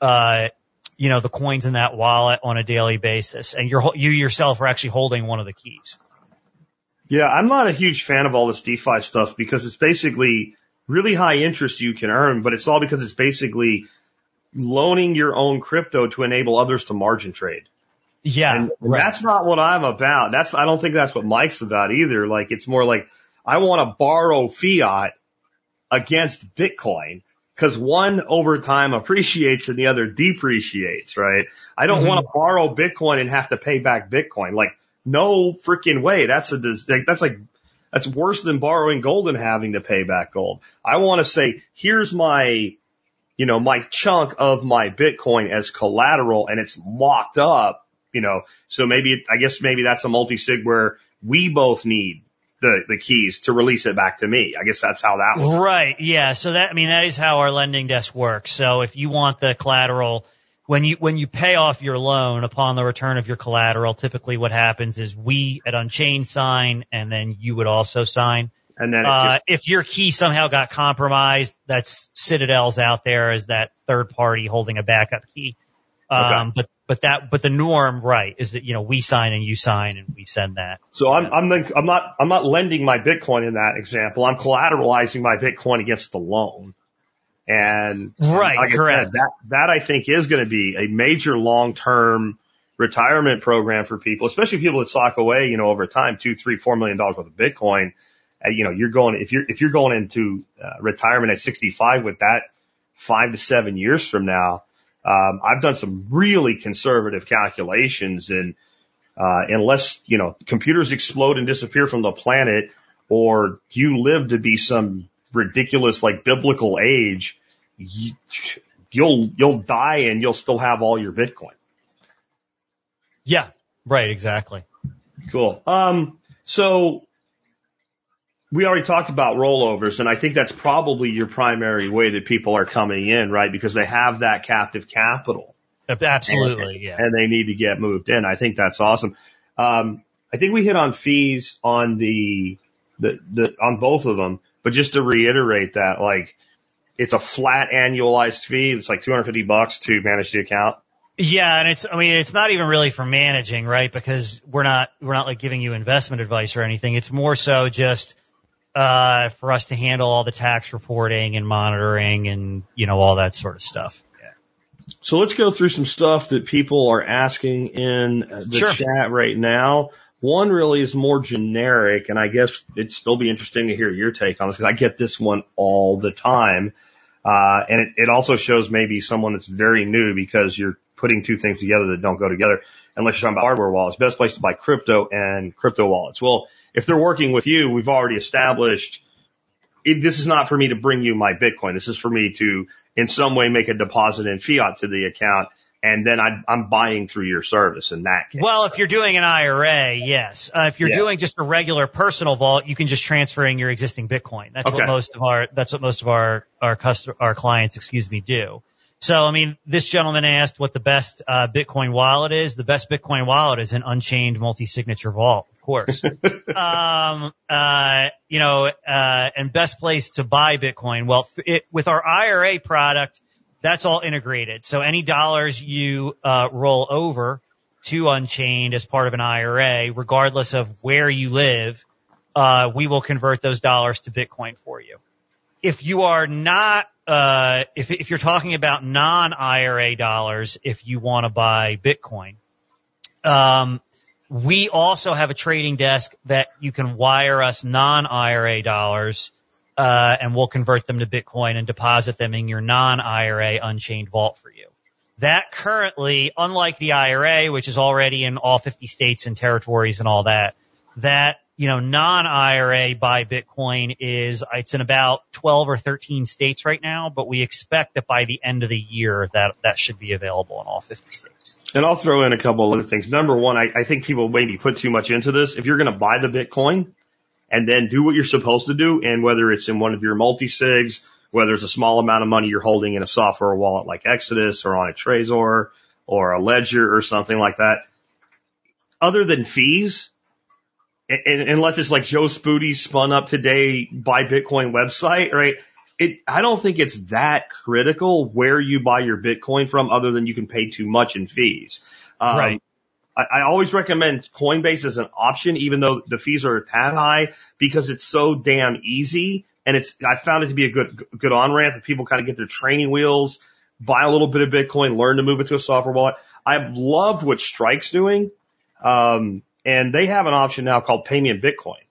uh, you know, the coins in that wallet on a daily basis. And you're, you yourself are actually holding one of the keys. Yeah, I'm not a huge fan of all this DeFi stuff because it's basically really high interest you can earn, but it's all because it's basically loaning your own crypto to enable others to margin trade. Yeah. And right. that's not what I'm about. That's, I don't think that's what Mike's about either. Like, it's more like, I want to borrow fiat against Bitcoin because one over time appreciates and the other depreciates, right? I don't Mhm. want to borrow Bitcoin and have to pay back Bitcoin. Like, no freaking way. That's a, like, that's like, that's worse than borrowing gold and having to pay back gold. I want to say, here's my, you know, my chunk of my Bitcoin as collateral and it's locked up, you know, so maybe, I guess maybe that's a multi-sig where we both need the, the keys to release it back to me. I guess that's how that works. Right. Yeah. So that, I mean, that is how our lending desk works. So if you want the collateral, when you, when you pay off your loan upon the return of your collateral, typically what happens is we at Unchained sign and then you would also sign. And then Uh, just, if your key somehow got compromised, that's Citadel's out there as that third party holding a backup key. Um, Okay. but, but that, but the norm, right, is that, you know, we sign and you sign and we send that. so I'm, I'm, the, I'm not, I'm not lending my Bitcoin in that example. I'm collateralizing my Bitcoin against the loan. And Right, like correct. said, that, that I think is going to be a major long-term retirement program for people, especially people that sock away, you know, over time, two, three, four million dollars worth of Bitcoin. Uh, you know, you're going, if you're, if you're going into uh, retirement at 65 with that five to seven years from now, um, I've done some really conservative calculations and, uh, unless, you know, computers explode and disappear from the planet or you live to be some ridiculous, like biblical age, you, you'll, you'll die and you'll still have all your Bitcoin. Yeah. Right. Exactly. Cool. Um, so we already talked about rollovers and I think that's probably your primary way that people are coming in, right? Because they have that captive capital Absolutely. Yeah. and they need to get moved in. I think that's awesome. Um, I think we hit on fees on the, the, the, on both of them, but just to reiterate that, like, it's a flat annualized fee. It's like 250 bucks to manage the account. Yeah, and it's I mean it's not even really for managing, right? Because we're not we're not like giving you investment advice or anything. It's more so just uh for us to handle all the tax reporting and monitoring and you know all that sort of stuff. So let's go through some stuff that people are asking in the Sure. chat right now. One really is more generic, and I guess it'd still be interesting to hear your take on this because I get this one all the time. Uh, and it, it also shows maybe someone that's very new because you're putting two things together that don't go together unless you're talking about hardware wallets. Best place to buy crypto and crypto wallets. Well, if they're working with you, we've already established it, this is not for me to bring you my Bitcoin. This is for me to in some way make a deposit in fiat to the account and then I, I'm buying through your service in that case. Well, if you're doing an IRA, yes. Uh, if you're Yeah. doing just a regular personal vault, you can just transfer in your existing Bitcoin. That's Okay. what most of our that's what most of our our customer our clients, excuse me, do. So, I mean, this gentleman asked what the best uh, Bitcoin wallet is. The best Bitcoin wallet is an Unchained multi-signature vault, of course. [laughs] um, uh, you know, uh, and best place to buy Bitcoin. Well, it, with our IRA product, that's all integrated. So any dollars you uh, roll over to Unchained as part of an IRA, regardless of where you live, uh, we will convert those dollars to Bitcoin for you. If you are not, uh, if, if you're talking about non-IRA dollars, if you want to buy Bitcoin, um, we also have a trading desk that you can wire us non-IRA dollars, uh, and we'll convert them to Bitcoin and deposit them in your non-IRA Unchained vault for you. That currently, unlike the IRA, which is already in all 50 states and territories and all that, that, you know, non-IRA buy Bitcoin is, it's in about 12 or 13 states right now, but we expect that by the end of the year that, that should be available in all 50 states. And I'll throw in a couple of other things. Number one, I, I think people maybe put too much into this. If you're going to buy the Bitcoin and then do what you're supposed to do, and whether it's in one of your multi-sigs, whether it's a small amount of money you're holding in a software wallet like Exodus or on a Trezor or a Ledger or something like that, other than fees, unless it's like Joe Spoody's spun up today buy Bitcoin website, right? It, I don't think it's that critical where you buy your Bitcoin from other than you can pay too much in fees. Um, Right. I, I always recommend Coinbase as an option, even though the fees are tad high because it's so damn easy. And it's, I found it to be a good, good on ramp people kind of get their training wheels, buy a little bit of Bitcoin, learn to move it to a software wallet. I've loved what Strike's doing. Um, and they have an option now called Pay Me in Bitcoin,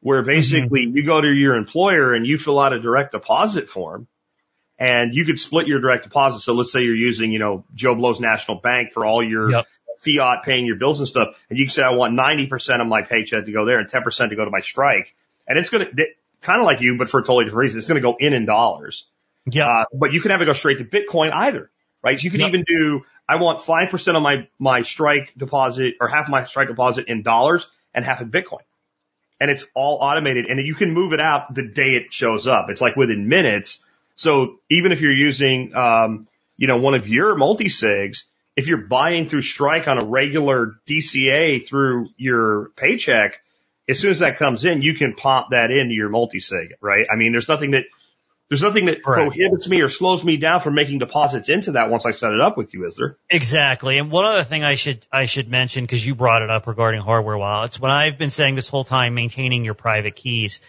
where basically you go to your employer and you fill out a direct deposit form and you could split your direct deposit. So let's say you're using, you know, Joe Blow's National Bank for all your Yep. fiat paying your bills and stuff. And you can say, I want 90% of my paycheck to go there and 10% to go to my strike. And it's going to, kind of like you, but for a totally different reason. It's going to go in in dollars. Yeah. Uh, but you can have it go straight to Bitcoin either, right? You can Yep. even do, I want 5% of my, my strike deposit or half my strike deposit in dollars and half in Bitcoin. And it's all automated and you can move it out the day it shows up. It's like within minutes. So even if you're using, um, you know, one of your multi-sigs, if you're buying through Strike on a regular DCA through your paycheck, as soon as that comes in, you can pop that into your multi-sig, right? I mean, there's nothing that, there's nothing that prohibits me or slows me down from making deposits into that once I set it up with you, is there? Exactly. And one other thing I should I should mention because you brought it up regarding hardware wallets. When I've been saying this whole time, maintaining your private keys,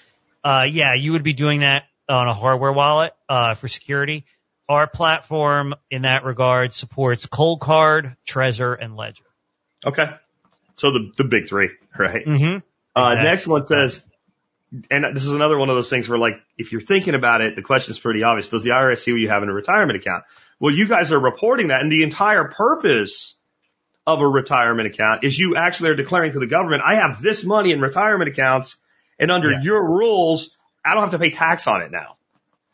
uh, yeah, you would be doing that on a hardware wallet uh, for security. Our platform, in that regard, supports Coldcard, Trezor, and Ledger. Okay. So the, the big three, right? Mm-hmm. Uh, Exactly. next one says, and this is another one of those things where like, if you're thinking about it, the question is pretty obvious. Does the IRS see what you have in a retirement account? Well, you guys are reporting that and the entire purpose of a retirement account is you actually are declaring to the government, I have this money in retirement accounts and under Yeah. your rules, I don't have to pay tax on it now.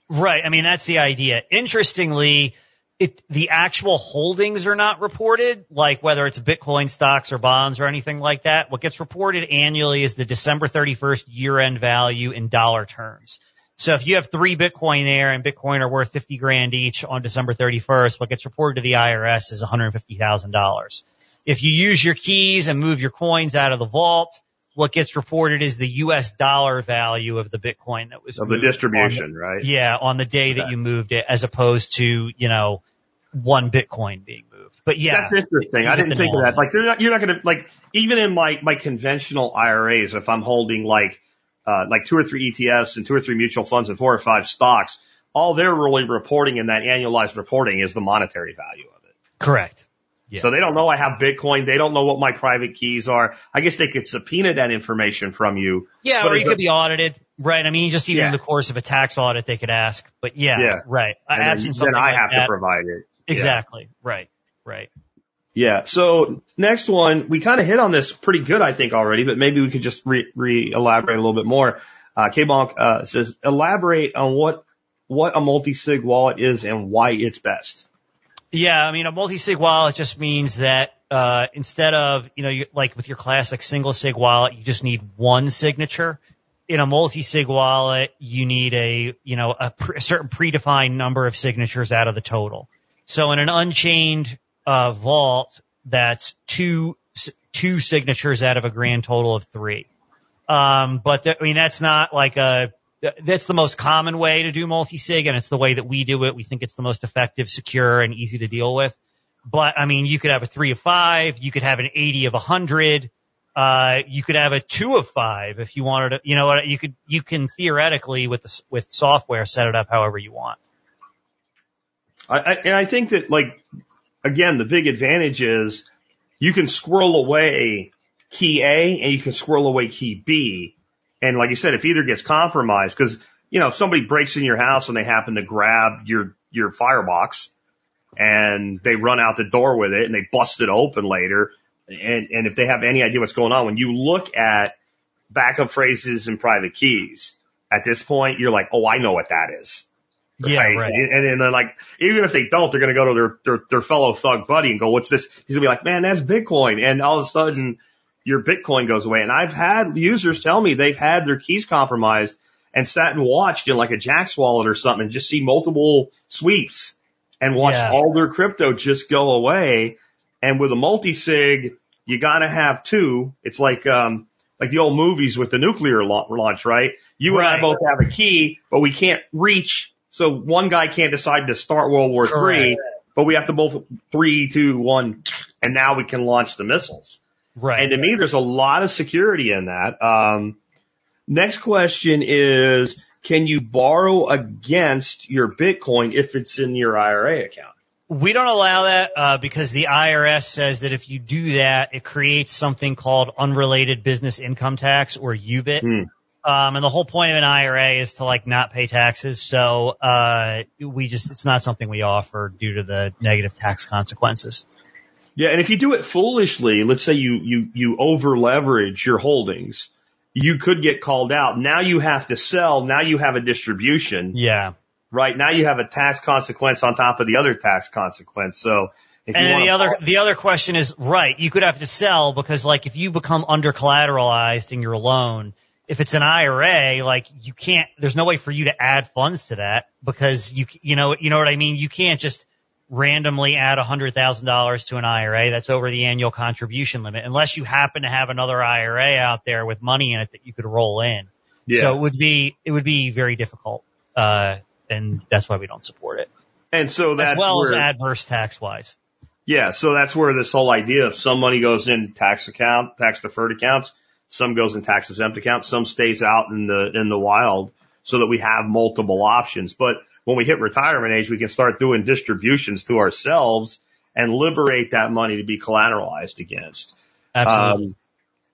Right. I mean, that's the idea. Interestingly, it, the actual holdings are not reported, like whether it's Bitcoin stocks or bonds or anything like that. What gets reported annually is the December 31st year end value in dollar terms. So if you have three Bitcoin there and Bitcoin are worth 50 grand each on December 31st, what gets reported to the IRS is $150,000. If you use your keys and move your coins out of the vault, what gets reported is the US dollar value of the Bitcoin that was Of the distribution, right? yeah, on the day that you moved it, as opposed to you know one Bitcoin being moved. But yeah, That's interesting. I didn't think of that. Like, they're not, you're not going to like even in my my conventional IRAs, if I'm holding like uh, like two or three ETFs and two or three mutual funds and four or five stocks, all they're really reporting in that annualized reporting is the monetary value of it. correct. Yeah. So they don't know I have Bitcoin. They don't know what my private keys are. I guess they could subpoena that information from you. Yeah, But or you could be audited, right? I mean, just even Yeah. in the course of a tax audit, they could ask. But yeah, Yeah. right. And then, Absent then something I like have that, to provide it. Yeah. exactly. Right, right. Yeah. So next one, we kind of hit on this pretty good, I think already, but maybe we could just re, re elaborate a little bit more. Uh, K-Bonk, uh, says, elaborate on what, what a multi-sig wallet is and why it's best. Yeah, I mean, a multi-sig wallet just means that uh, instead of you know, you, like with your classic single sig wallet, you just need one signature. In a multi-sig wallet, you need a you know a, a certain predefined number of signatures out of the total. So in an unchained uh, vault, that's two two signatures out of a grand total of three. Um, but th- I mean, that's not like a that's the most common way to do multi-sig and it's the way that we do it. We think it's the most effective, secure, and easy to deal with. But I mean, you could have a three of five, you could have an 80 of a hundred, uh, you could have a two of five if you wanted to, you know you could, you can theoretically with the, with software set it up however you want. I, I, and I think that like, again, the big advantage is you can squirrel away key A and you can squirrel away key B and like you said, if either gets compromised, because you know if somebody breaks in your house and they happen to grab your your firebox and they run out the door with it and they bust it open later, and and if they have any idea what's going on, when you look at backup phrases and private keys, at this point you're like, oh, I know what that is. Yeah, right. And, and then like, even if they don't, they're going to go to their, their, their fellow thug buddy and go, what's this? He's gonna be like, man, that's Bitcoin. And all of a sudden your Bitcoin goes away. And I've had users tell me they've had their keys compromised and sat and watched in like a Jaxx wallet or something and just see multiple sweeps and watch Yeah. all their crypto just go away. And with a multi-sig, you gotta have two. It's like, um, like the old movies with the nuclear launch, right? You and I both have a key, but we can't reach. So one guy can't decide to start World War Three, but we have to both three, two, one, and now we can launch the missiles. Right. And to me, there's a lot of security in that. Um, next question is, can you borrow against your Bitcoin if it's in your IRA account? We don't allow that uh, because the IRS says that if you do that, it creates something called unrelated business income tax or UBIT. Hmm. Um, and the whole point of an IRA is to like not pay taxes. So uh, we just it's not something we offer due to the negative tax consequences. Yeah, and if you do it foolishly, let's say you you you over leverage your holdings, you could get called out. Now you have to sell. Now you have a distribution. Yeah. Right now you have a tax consequence on top of the other tax consequence. So if And then the other the other question is right. You could have to sell because like if you become under collateralized in your loan, if it's an IRA, like you can't. There's no way for you to add funds to that because you you know you know what I mean. You can't just randomly add a hundred thousand dollars to an IRA that's over the annual contribution limit unless you happen to have another IRA out there with money in it that you could roll in. yeah. So it would be it would be very difficult, uh, and that's why we don't support it and so that's as well where, as adverse tax wise. Yeah, so that's where this whole idea of some money goes in tax account, tax deferred accounts, some goes in tax exempt accounts, some stays out in the in the wild so that we have multiple options. But when we hit retirement age, we can start doing distributions to ourselves and liberate that money to be collateralized against. Absolutely. Um,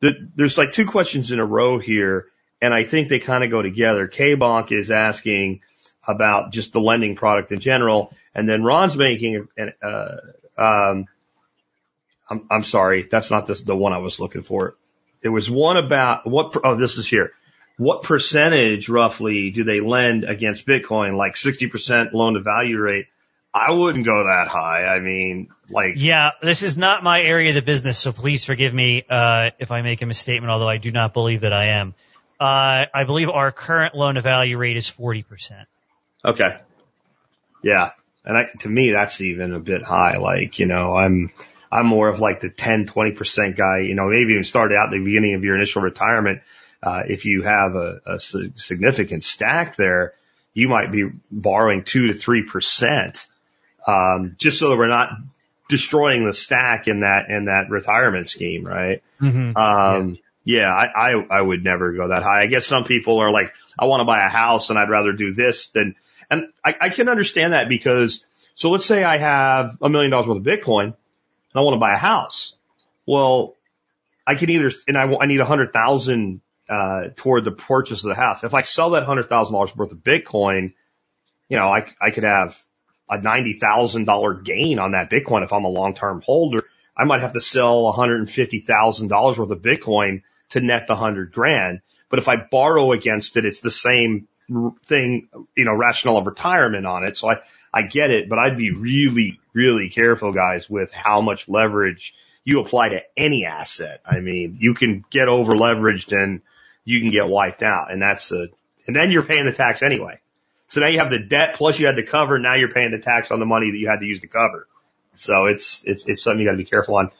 the, there's like two questions in a row here, and I think they kind of go together. K-Bonk is asking about just the lending product in general, and then Ron's making an, uh, um, I'm, I'm sorry, that's not the, the one I was looking for. It was one about what, oh, this is here. What percentage roughly do they lend against Bitcoin? Like 60% loan to value rate. I wouldn't go that high. I mean, like, Yeah, this is not my area of the business, so please forgive me uh, if I make a misstatement, although I do not believe that I am. Uh, I believe our current loan to value rate is 40%. Okay. Yeah. And I, to me, that's even a bit high. Like, you know, I'm, I'm more of like the 10, 20% guy, you know, maybe even started out at the beginning of your initial retirement. Uh, if you have a, a significant stack there, you might be borrowing two to three percent, um, just so that we're not destroying the stack in that, in that retirement scheme, right? Mm-hmm. Um, yeah, I, I, I would never go that high. I guess some people are like, I want to buy a house and I'd rather do this than, and I, I can understand that because, so let's say I have a million dollars worth of Bitcoin and I want to buy a house. Well, I can either, and I, I need a hundred thousand, uh, toward the purchase of the house. If I sell that hundred thousand dollars worth of Bitcoin, you know, I, I could have a $90,000 gain on that Bitcoin if I'm a long-term holder. I might have to sell $150,000 worth of Bitcoin to net the hundred grand. But if I borrow against it, it's the same thing, you know, rationale of retirement on it. So I, I get it, but I'd be really, really careful guys with how much leverage you apply to any asset. I mean, you can get over leveraged and you can get wiped out and that's a, and then you're paying the tax anyway. So now you have the debt plus you had to cover. Now you're paying the tax on the money that you had to use to cover. So it's, it's, it's something you got to be careful on.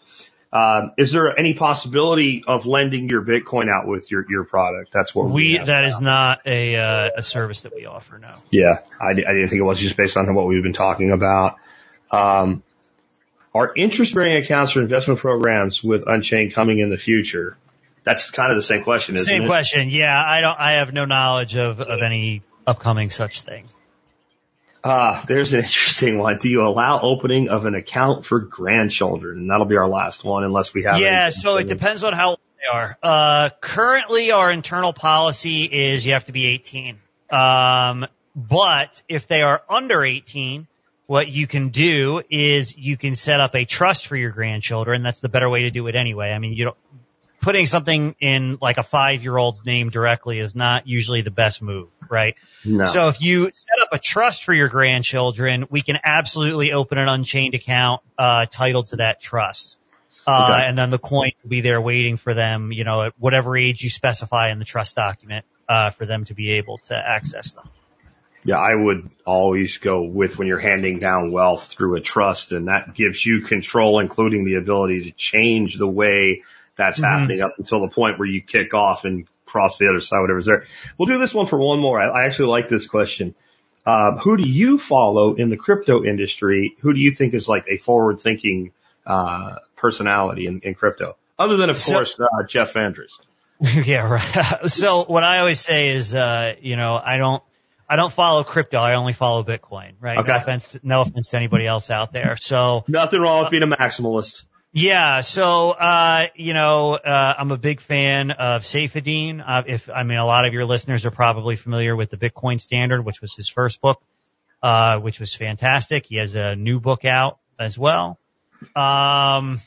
Uh, is there any possibility of lending your Bitcoin out with your, your product? That's what We that now. is not a uh, a service that we offer. No. Yeah, I, I didn't think it was just based on what we've been talking about. Um, are interest bearing accounts or investment programs with Unchained coming in the future? That's kind of the same question, isn't Same it? question. Yeah, I don't. I have no knowledge of of any upcoming such thing. Ah, there's an interesting one. Do you allow opening of an account for grandchildren? And that'll be our last one unless we have. Yeah, so it depends on how old they are. Uh, currently, our internal policy is you have to be 18. Um, but if they are under 18, what you can do is you can set up a trust for your grandchildren. That's the better way to do it anyway. I mean, you don't, putting something in like a five year old's name directly is not usually the best move, right? No. So if you set up a trust for your grandchildren, we can absolutely open an unchained account, uh, titled to that trust. Uh, Okay. and then the coin will be there waiting for them, you know, at whatever age you specify in the trust document, uh, for them to be able to access them. Yeah, I would always go with when you're handing down wealth through a trust and that gives you control, including the ability to change the way that's Mhm. happening up until the point where you kick off and cross the other side, whatever's there. We'll do this one for one more. I, I actually like this question. Uh, who do you follow in the crypto industry? Who do you think is like a forward thinking, uh, personality in, in crypto? Other than, of So- course, uh, Jeff Vanders. [laughs] yeah, right. [laughs] so what I always say is, uh, you know, I don't, I don't follow crypto. I only follow Bitcoin, right? Okay. No offense, no offense to anybody else out there. So Nothing wrong with being a maximalist. Yeah, so uh, you know, uh, I'm a big fan of Saifedean. Uh, if I mean, a lot of your listeners are probably familiar with the Bitcoin Standard, which was his first book, uh, which was fantastic. He has a new book out as well. Um,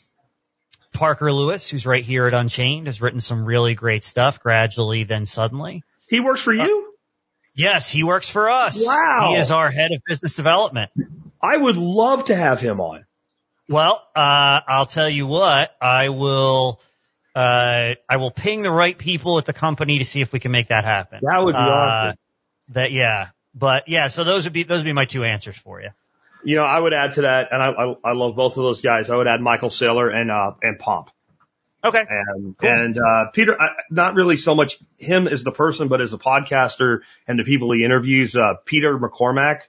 Parker Lewis, who's right here at Unchained, has written some really great stuff. Gradually, then suddenly. He works for you? Yes, he works for us. Wow. He is our head of business development. I would love to have him on. Well, uh, I'll tell you what, I will, uh, I will ping the right people at the company to see if we can make that happen. That would be Uh, awesome. That, yeah. But yeah, so those would be, those would be my two answers for you. You know, I would add to that, and I, I, I love both of those guys. I would add Michael Saylor and, uh, and Pomp. Okay. And, Cool. and, uh, Peter, I, not really so much him as the person, but as a podcaster and the people he interviews, uh, Peter McCormack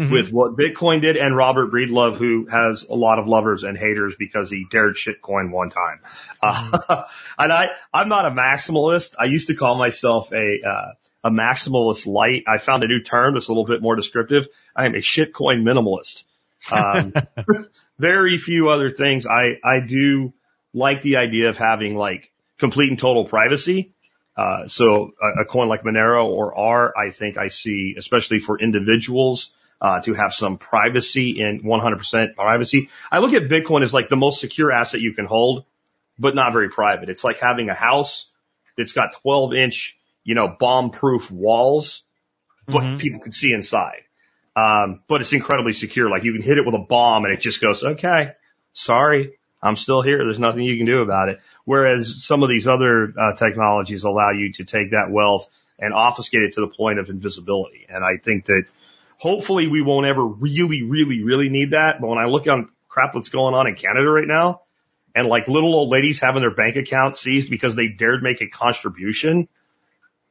Mhm. with what Bitcoin did and Robert Breedlove, who has a lot of lovers and haters because he dared shitcoin one time. Uh, [laughs] and I, I'm not a maximalist. I used to call myself a, uh, a maximalist light. I found a new term that's a little bit more descriptive. I am a shitcoin minimalist. Um, [laughs] very few other things. I, I do like the idea of having like complete and total privacy. Uh, so a, a coin like Monero or R, I think I see, especially for individuals, uh, to have some privacy and 100% privacy. I look at Bitcoin as like the most secure asset you can hold, but not very private. It's like having a house that's got 12 inch, you know, bomb proof walls, but Mhm. people can see inside. Um, but it's incredibly secure. Like you can hit it with a bomb and it just goes, okay, sorry, I'm still here. There's nothing you can do about it. Whereas some of these other uh, technologies allow you to take that wealth and obfuscate it to the point of invisibility. And I think that hopefully we won't ever really, really, really need that. But when I look on crap that's going on in Canada right now and like little old ladies having their bank account seized because they dared make a contribution,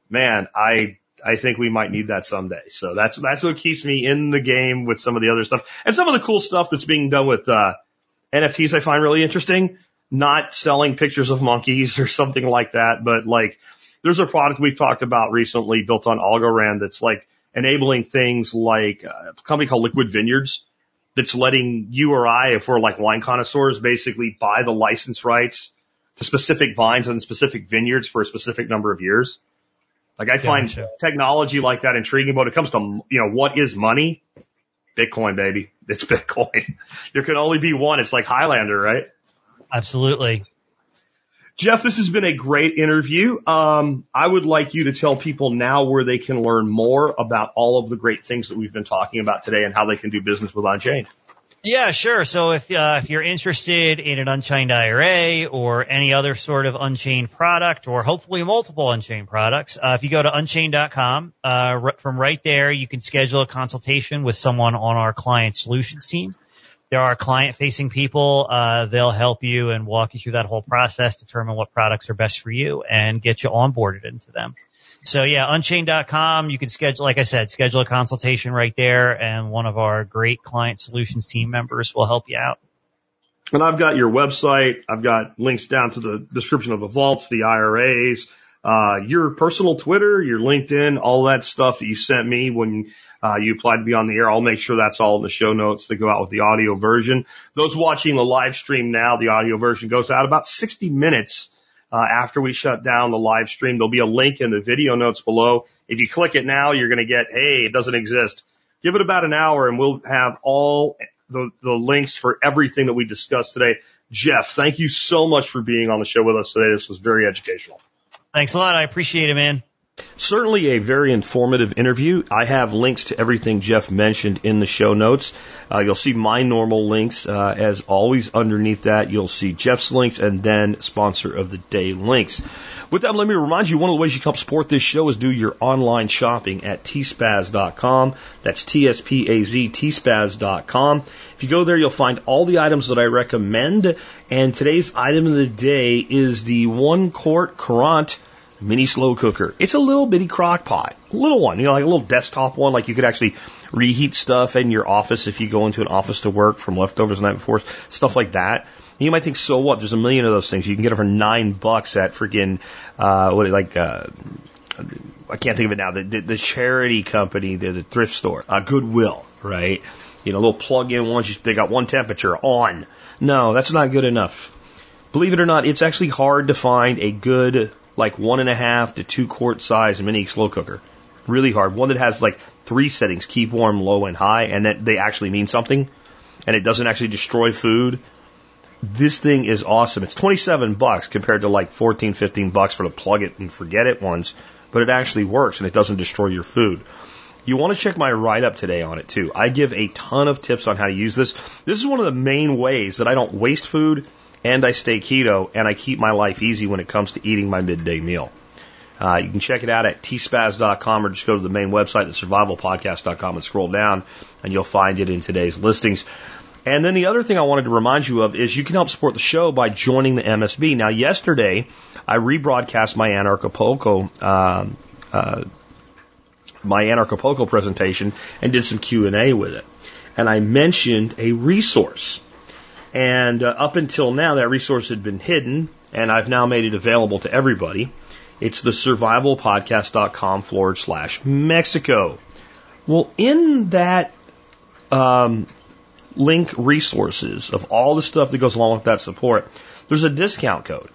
man, I, I think we might need that someday. So that's, that's what keeps me in the game with some of the other stuff and some of the cool stuff that's being done with, uh, NFTs I find really interesting. Not selling pictures of monkeys or something like that, but like there's a product we've talked about recently built on Algorand that's like enabling things like uh, a company called Liquid Vineyards that's letting you or I, if we're like wine connoisseurs, basically buy the license rights to specific vines and specific vineyards for a specific number of years. Like I find technology like that intriguing, but when it comes to, you know, what is money? Bitcoin, baby. It's [laughs] Bitcoin. there can only be one. It's like Highlander, right? Absolutely. Jeff, this has been a great interview. Um, I would like you to tell people now where they can learn more about all of the great things that we've been talking about today and how they can do business with Unchained. Yeah, sure. So if uh, if you're interested in an Unchained IRA or any other sort of Unchained product, or hopefully multiple Unchained products, uh, if you go to Unchained.com, uh, from right there you can schedule a consultation with someone on our client solutions team. There are client facing people. Uh, they'll help you and walk you through that whole process, determine what products are best for you, and get you onboarded into them. So yeah, unchained.com, you can schedule, like I said, schedule a consultation right there and one of our great client solutions team members will help you out. And I've got your website. I've got links down to the description of the vaults, the IRAs, uh, your personal Twitter, your LinkedIn, all that stuff that you sent me when uh, you applied to be on the air. I'll make sure that's all in the show notes that go out with the audio version. Those watching the live stream now, the audio version goes out about 60 minutes uh, after we shut down the live stream. There'll be a link in the video notes below. If you click it now, you're going to get, hey, it doesn't exist. Give it about an hour and we'll have all the, the links for everything that we discussed today. Jeff, thank you so much for being on the show with us today. This was very educational. Thanks a lot. I appreciate it, man. Certainly a very informative interview. I have links to everything Jeff mentioned in the show notes. Uh, you'll see my normal links. Uh, as always, underneath that, you'll see Jeff's links and then sponsor of the day links. With that, let me remind you, one of the ways you can help support this show is do your online shopping at tspaz.com. That's T-S-P-A-Z, tspaz.com. If you go there, you'll find all the items that I recommend. And today's item of the day is the one quart Courant mini slow cooker. It's a little bitty crock pot, little one, you know, like a little desktop one, like you could actually reheat stuff in your office if you go into an office to work from leftovers the night before, stuff like that. You might think, so what? There's a million of those things. You can get it for nine bucks at freaking, uh, what, like, uh, I can't think of it now. The, the, the charity company, the, the thrift store, uh, Goodwill, right? You know, little plug-in ones. They got one temperature on. No, that's not good enough. Believe it or not, it's actually hard to find a good like one and a half to two quart size mini slow cooker. Really hard. One that has like three settings, keep warm, low, and high, and that they actually mean something, and it doesn't actually destroy food. This thing is awesome. It's 27 bucks compared to like 14, 15 bucks for the plug it and forget it ones, but it actually works and it doesn't destroy your food. You want to check my write up today on it too. I give a ton of tips on how to use this. This is one of the main ways that I don't waste food and I stay keto and I keep my life easy when it comes to eating my midday meal. Uh, you can check it out at tspaz.com or just go to the main website at survivalpodcast.com and scroll down and you'll find it in today's listings. And then the other thing I wanted to remind you of is you can help support the show by joining the MSB. Now, yesterday I rebroadcast my Anarchapulco, uh, uh, my Anarchapulco presentation and did some Q and A with it. And I mentioned a resource and uh, up until now, that resource had been hidden, and I've now made it available to everybody. It's the survivalpodcast.com forward slash Mexico. Well, in that um, link resources of all the stuff that goes along with that support, there's a discount code.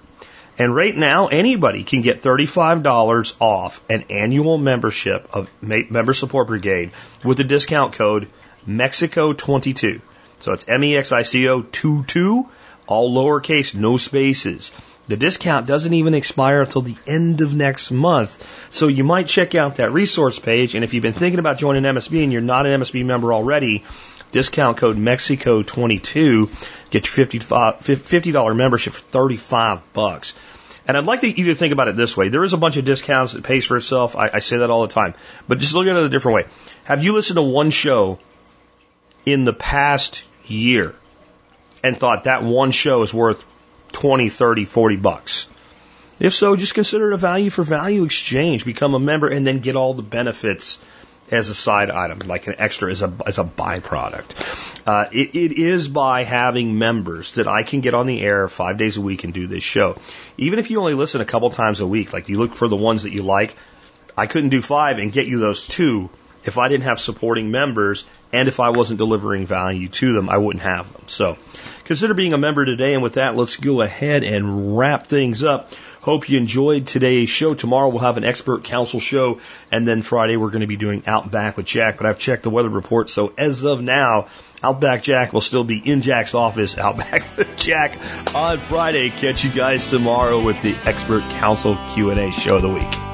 And right now, anybody can get $35 off an annual membership of Member Support Brigade with the discount code Mexico22. So it's M-E-X-I-C-O 22, all lowercase, no spaces. The discount doesn't even expire until the end of next month. So you might check out that resource page. And if you've been thinking about joining MSB and you're not an MSB member already, discount code Mexico22 get your $50 membership for 35 bucks. And I'd like you to think about it this way. There is a bunch of discounts that pays for itself. I, I say that all the time. But just look at it a different way. Have you listened to one show in the past year and thought that one show is worth 20, 30, 40 bucks. If so, just consider it a value for value exchange. Become a member and then get all the benefits as a side item, like an extra as a, as a byproduct. Uh, it, it is by having members that I can get on the air five days a week and do this show. Even if you only listen a couple times a week, like you look for the ones that you like, I couldn't do five and get you those two if I didn't have supporting members and if I wasn't delivering value to them, I wouldn't have them. So consider being a member today. And with that, let's go ahead and wrap things up. Hope you enjoyed today's show. Tomorrow we'll have an expert council show. And then Friday we're going to be doing Outback with Jack. But I've checked the weather report. So as of now, Outback Jack will still be in Jack's office. Outback [laughs] with Jack on Friday. Catch you guys tomorrow with the expert council Q&A show of the week.